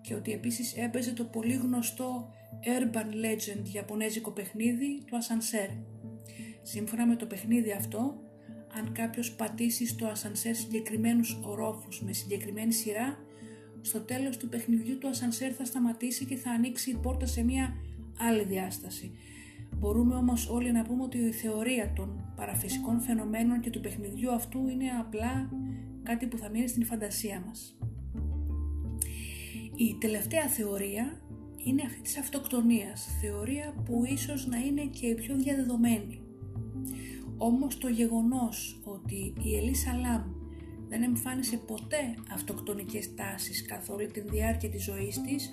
και ότι επίσης έπαιζε το πολύ γνωστό urban legend ιαπωνέζικο παιχνίδι του ασανσέρ. Σύμφωνα με το παιχνίδι αυτό, αν κάποιος πατήσει στο ασανσέρ συγκεκριμένους ορόφους με συγκεκριμένη σειρά, στο τέλος του παιχνιδιού το ασανσέρ θα σταματήσει και θα ανοίξει η πόρτα σε μια άλλη διάσταση. Μπορούμε όμως όλοι να πούμε ότι η θεωρία των παραφυσικών φαινομένων και του παιχνιδιού αυτού είναι απλά κάτι που θα μείνει στην φαντασία μας. Η τελευταία θεωρία είναι αυτή της αυτοκτονίας, θεωρία που ίσως να είναι και η πιο διαδεδομένη. Όμως το γεγονός ότι η Ελίσσα Λάμ δεν εμφάνισε ποτέ αυτοκτονικές τάσεις καθ' όλη τη διάρκεια της ζωής της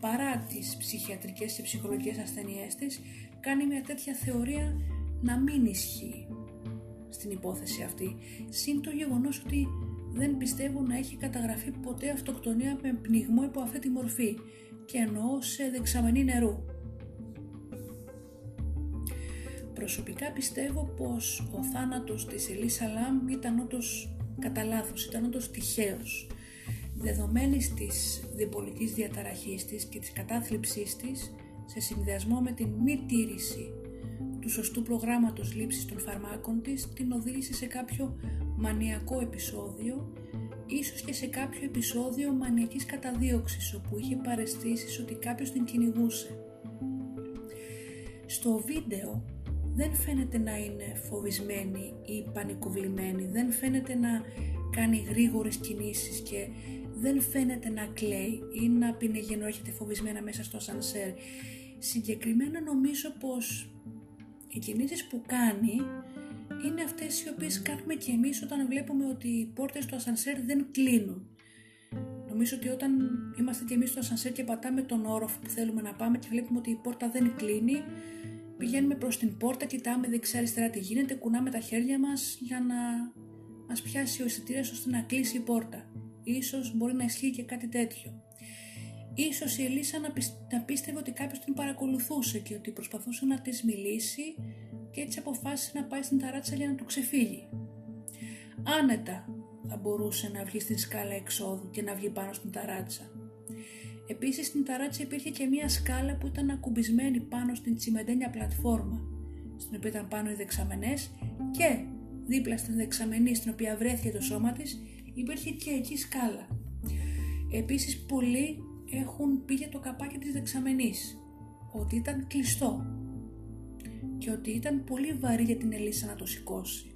παρά τις ψυχιατρικές και ψυχολογικές ασθενειές της κάνει μια τέτοια θεωρία να μην ισχύει στην υπόθεση αυτή. Συν το γεγονός ότι δεν πιστεύω να έχει καταγραφεί ποτέ αυτοκτονία με πνιγμό υπό αυτή τη μορφή και εννοώ σε δεξαμενή νερού. Προσωπικά πιστεύω πως ο θάνατος της Ελίσσα Λάμ ήταν όντως κατά λάθος, ήταν όντως τυχαίος. Δεδομένης της διπολικής διαταραχής της και της κατάθλιψής της, σε συνδυασμό με την μη τήρηση του σωστού προγράμματος λήψης των φαρμάκων της, την οδήγησε σε κάποιο μανιακό επεισόδιο, ίσως και σε κάποιο επεισόδιο μανιακής καταδίωξης, όπου είχε παρεστήσεις ότι κάποιος την κυνηγούσε. Στο βίντεο δεν φαίνεται να είναι φοβισμένη ή πανικοβλημένη, δεν φαίνεται να κάνει γρήγορες κινήσεις και δεν φαίνεται να κλαίει ή να πίνει έχετε φοβισμένα μέσα στο σανσέρ. Συγκεκριμένα νομίζω πως οι κινήσεις που κάνει είναι αυτές οι οποίες κάνουμε και εμείς όταν βλέπουμε ότι οι πόρτες του ασανσέρ δεν κλείνουν. Νομίζω ότι όταν είμαστε και εμείς στο ασανσέρ και πατάμε τον όροφο που θέλουμε να πάμε και βλέπουμε ότι η πόρτα δεν κλείνει, πηγαίνουμε προς την πόρτα, κοιτάμε δεξιά-αριστερά τι γίνεται, κουνάμε τα χέρια μας για να μας πιάσει ο εισιτήριο ώστε να κλείσει η πόρτα. Ίσως μπορεί να ισχύει και κάτι τέτοιο. Ίσως η Ελίσσα να, να πίστευε ότι κάποιος την παρακολουθούσε και ότι προσπαθούσε να της μιλήσει και έτσι αποφάσισε να πάει στην ταράτσα για να του ξεφύγει. Άνετα θα μπορούσε να βγει στην σκάλα εξόδου και να βγει πάνω στην ταράτσα. Επίσης στην ταράτσα υπήρχε και μια σκάλα που ήταν ακουμπισμένη πάνω στην τσιμεντένια πλατφόρμα, στην οποία ήταν πάνω οι δεξαμενές και δίπλα στην δεξαμενή στην οποία βρέθηκε το σώμα της υπήρχε και εκεί σκάλα. Επίσης πολλοί έχουν πει για το καπάκι της δεξαμενής, ότι ήταν κλειστό και ότι ήταν πολύ βαρύ για την Ελίσσα να το σηκώσει.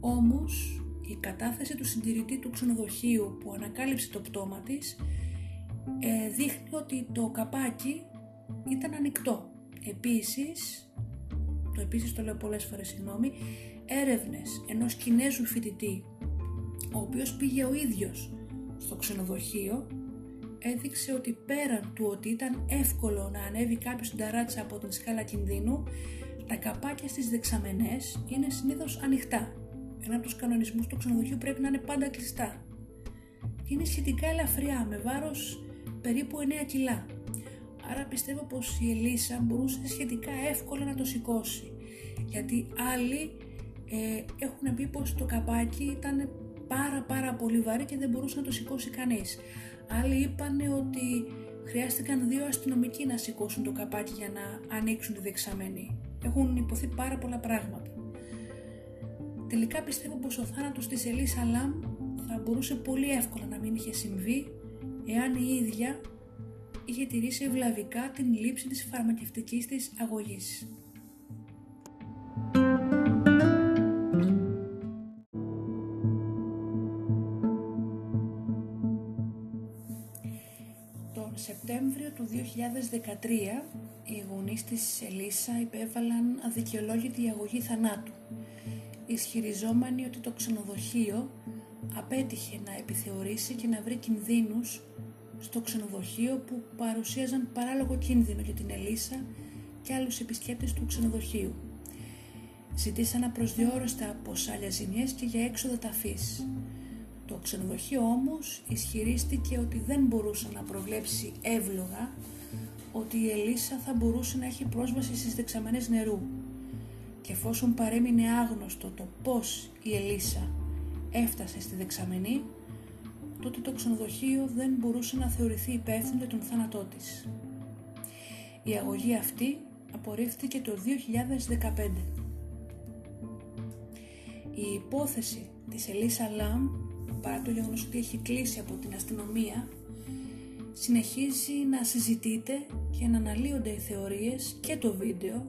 Όμως η κατάθεση του συντηρητή του ξενοδοχείου που ανακάλυψε το πτώμα της ε, δείχνει ότι το καπάκι ήταν ανοιχτό. Επίσης, το επίσης το λέω πολλές φορές συγγνώμη, έρευνες ενός Κινέζου φοιτητή ο οποίος πήγε ο ίδιος στο ξενοδοχείο έδειξε ότι πέραν του ότι ήταν εύκολο να ανέβει κάποιος στην ταράτσα από την σκάλα κινδύνου τα καπάκια στις δεξαμενές είναι συνήθως ανοιχτά. Ένα από τους κανονισμούς του ξενοδοχείου πρέπει να είναι πάντα κλειστά. Είναι σχετικά ελαφριά με βάρος περίπου 9 κιλά. Άρα πιστεύω πως η Ελίσσα μπορούσε σχετικά εύκολα να το σηκώσει. Γιατί άλλοι ε, έχουν πει πως το καπάκι ήταν πάρα πάρα πολύ βαρύ και δεν μπορούσε να το σηκώσει κανείς. Άλλοι είπαν ότι χρειάστηκαν δύο αστυνομικοί να σηκώσουν το καπάκι για να ανοίξουν τη δεξαμενή. Έχουν υποθεί πάρα πολλά πράγματα. Τελικά πιστεύω πως ο θάνατος της Ελίσσα Λαμ θα μπορούσε πολύ εύκολα να μην είχε συμβεί εάν η ίδια είχε τηρήσει ευλαβικά την λήψη της φαρμακευτικής της αγωγής. Σεπτέμβριο του 2013 οι γονείς της Ελίσσα υπέβαλαν αδικαιολόγητη αγωγή θανάτου, ισχυριζόμενοι ότι το ξενοδοχείο απέτυχε να επιθεωρήσει και να βρει κινδύνους στο ξενοδοχείο που παρουσίαζαν παράλογο κίνδυνο για την Ελίσσα και άλλους επισκέπτες του ξενοδοχείου. Ζητήσαν απροσδιόριστα ποσά για ζημιές και για έξοδο ταφής. Το ξενοδοχείο όμως ισχυρίστηκε ότι δεν μπορούσε να προβλέψει εύλογα ότι η Ελίσσα θα μπορούσε να έχει πρόσβαση στις δεξαμενές νερού και εφόσον παρέμεινε άγνωστο το πώς η Ελίσσα έφτασε στη δεξαμενή τότε το ξενοδοχείο δεν μπορούσε να θεωρηθεί υπεύθυνο για τον θάνατό της. Η αγωγή αυτή απορρίφθηκε το 2015. Η υπόθεση της Ελίσσα Λάμ παρά το γεγονός ότι έχει κλείσει από την αστυνομία, συνεχίζει να συζητείται και να αναλύονται οι θεωρίες και το βίντεο,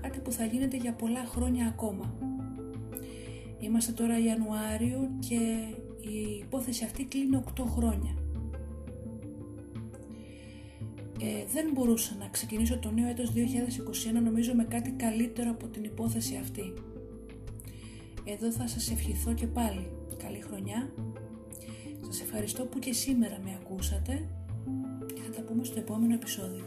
κάτι που θα γίνεται για πολλά χρόνια ακόμα. Είμαστε τώρα Ιανουάριο και η υπόθεση αυτή κλείνει 8 χρόνια. Ε, δεν μπορούσα να ξεκινήσω το νέο έτος 2021 νομίζω με κάτι καλύτερο από την υπόθεση αυτή. Εδώ θα σας ευχηθώ και πάλι Καλή χρονιά. Σας ευχαριστώ που και σήμερα με ακούσατε και θα τα πούμε στο επόμενο επεισόδιο.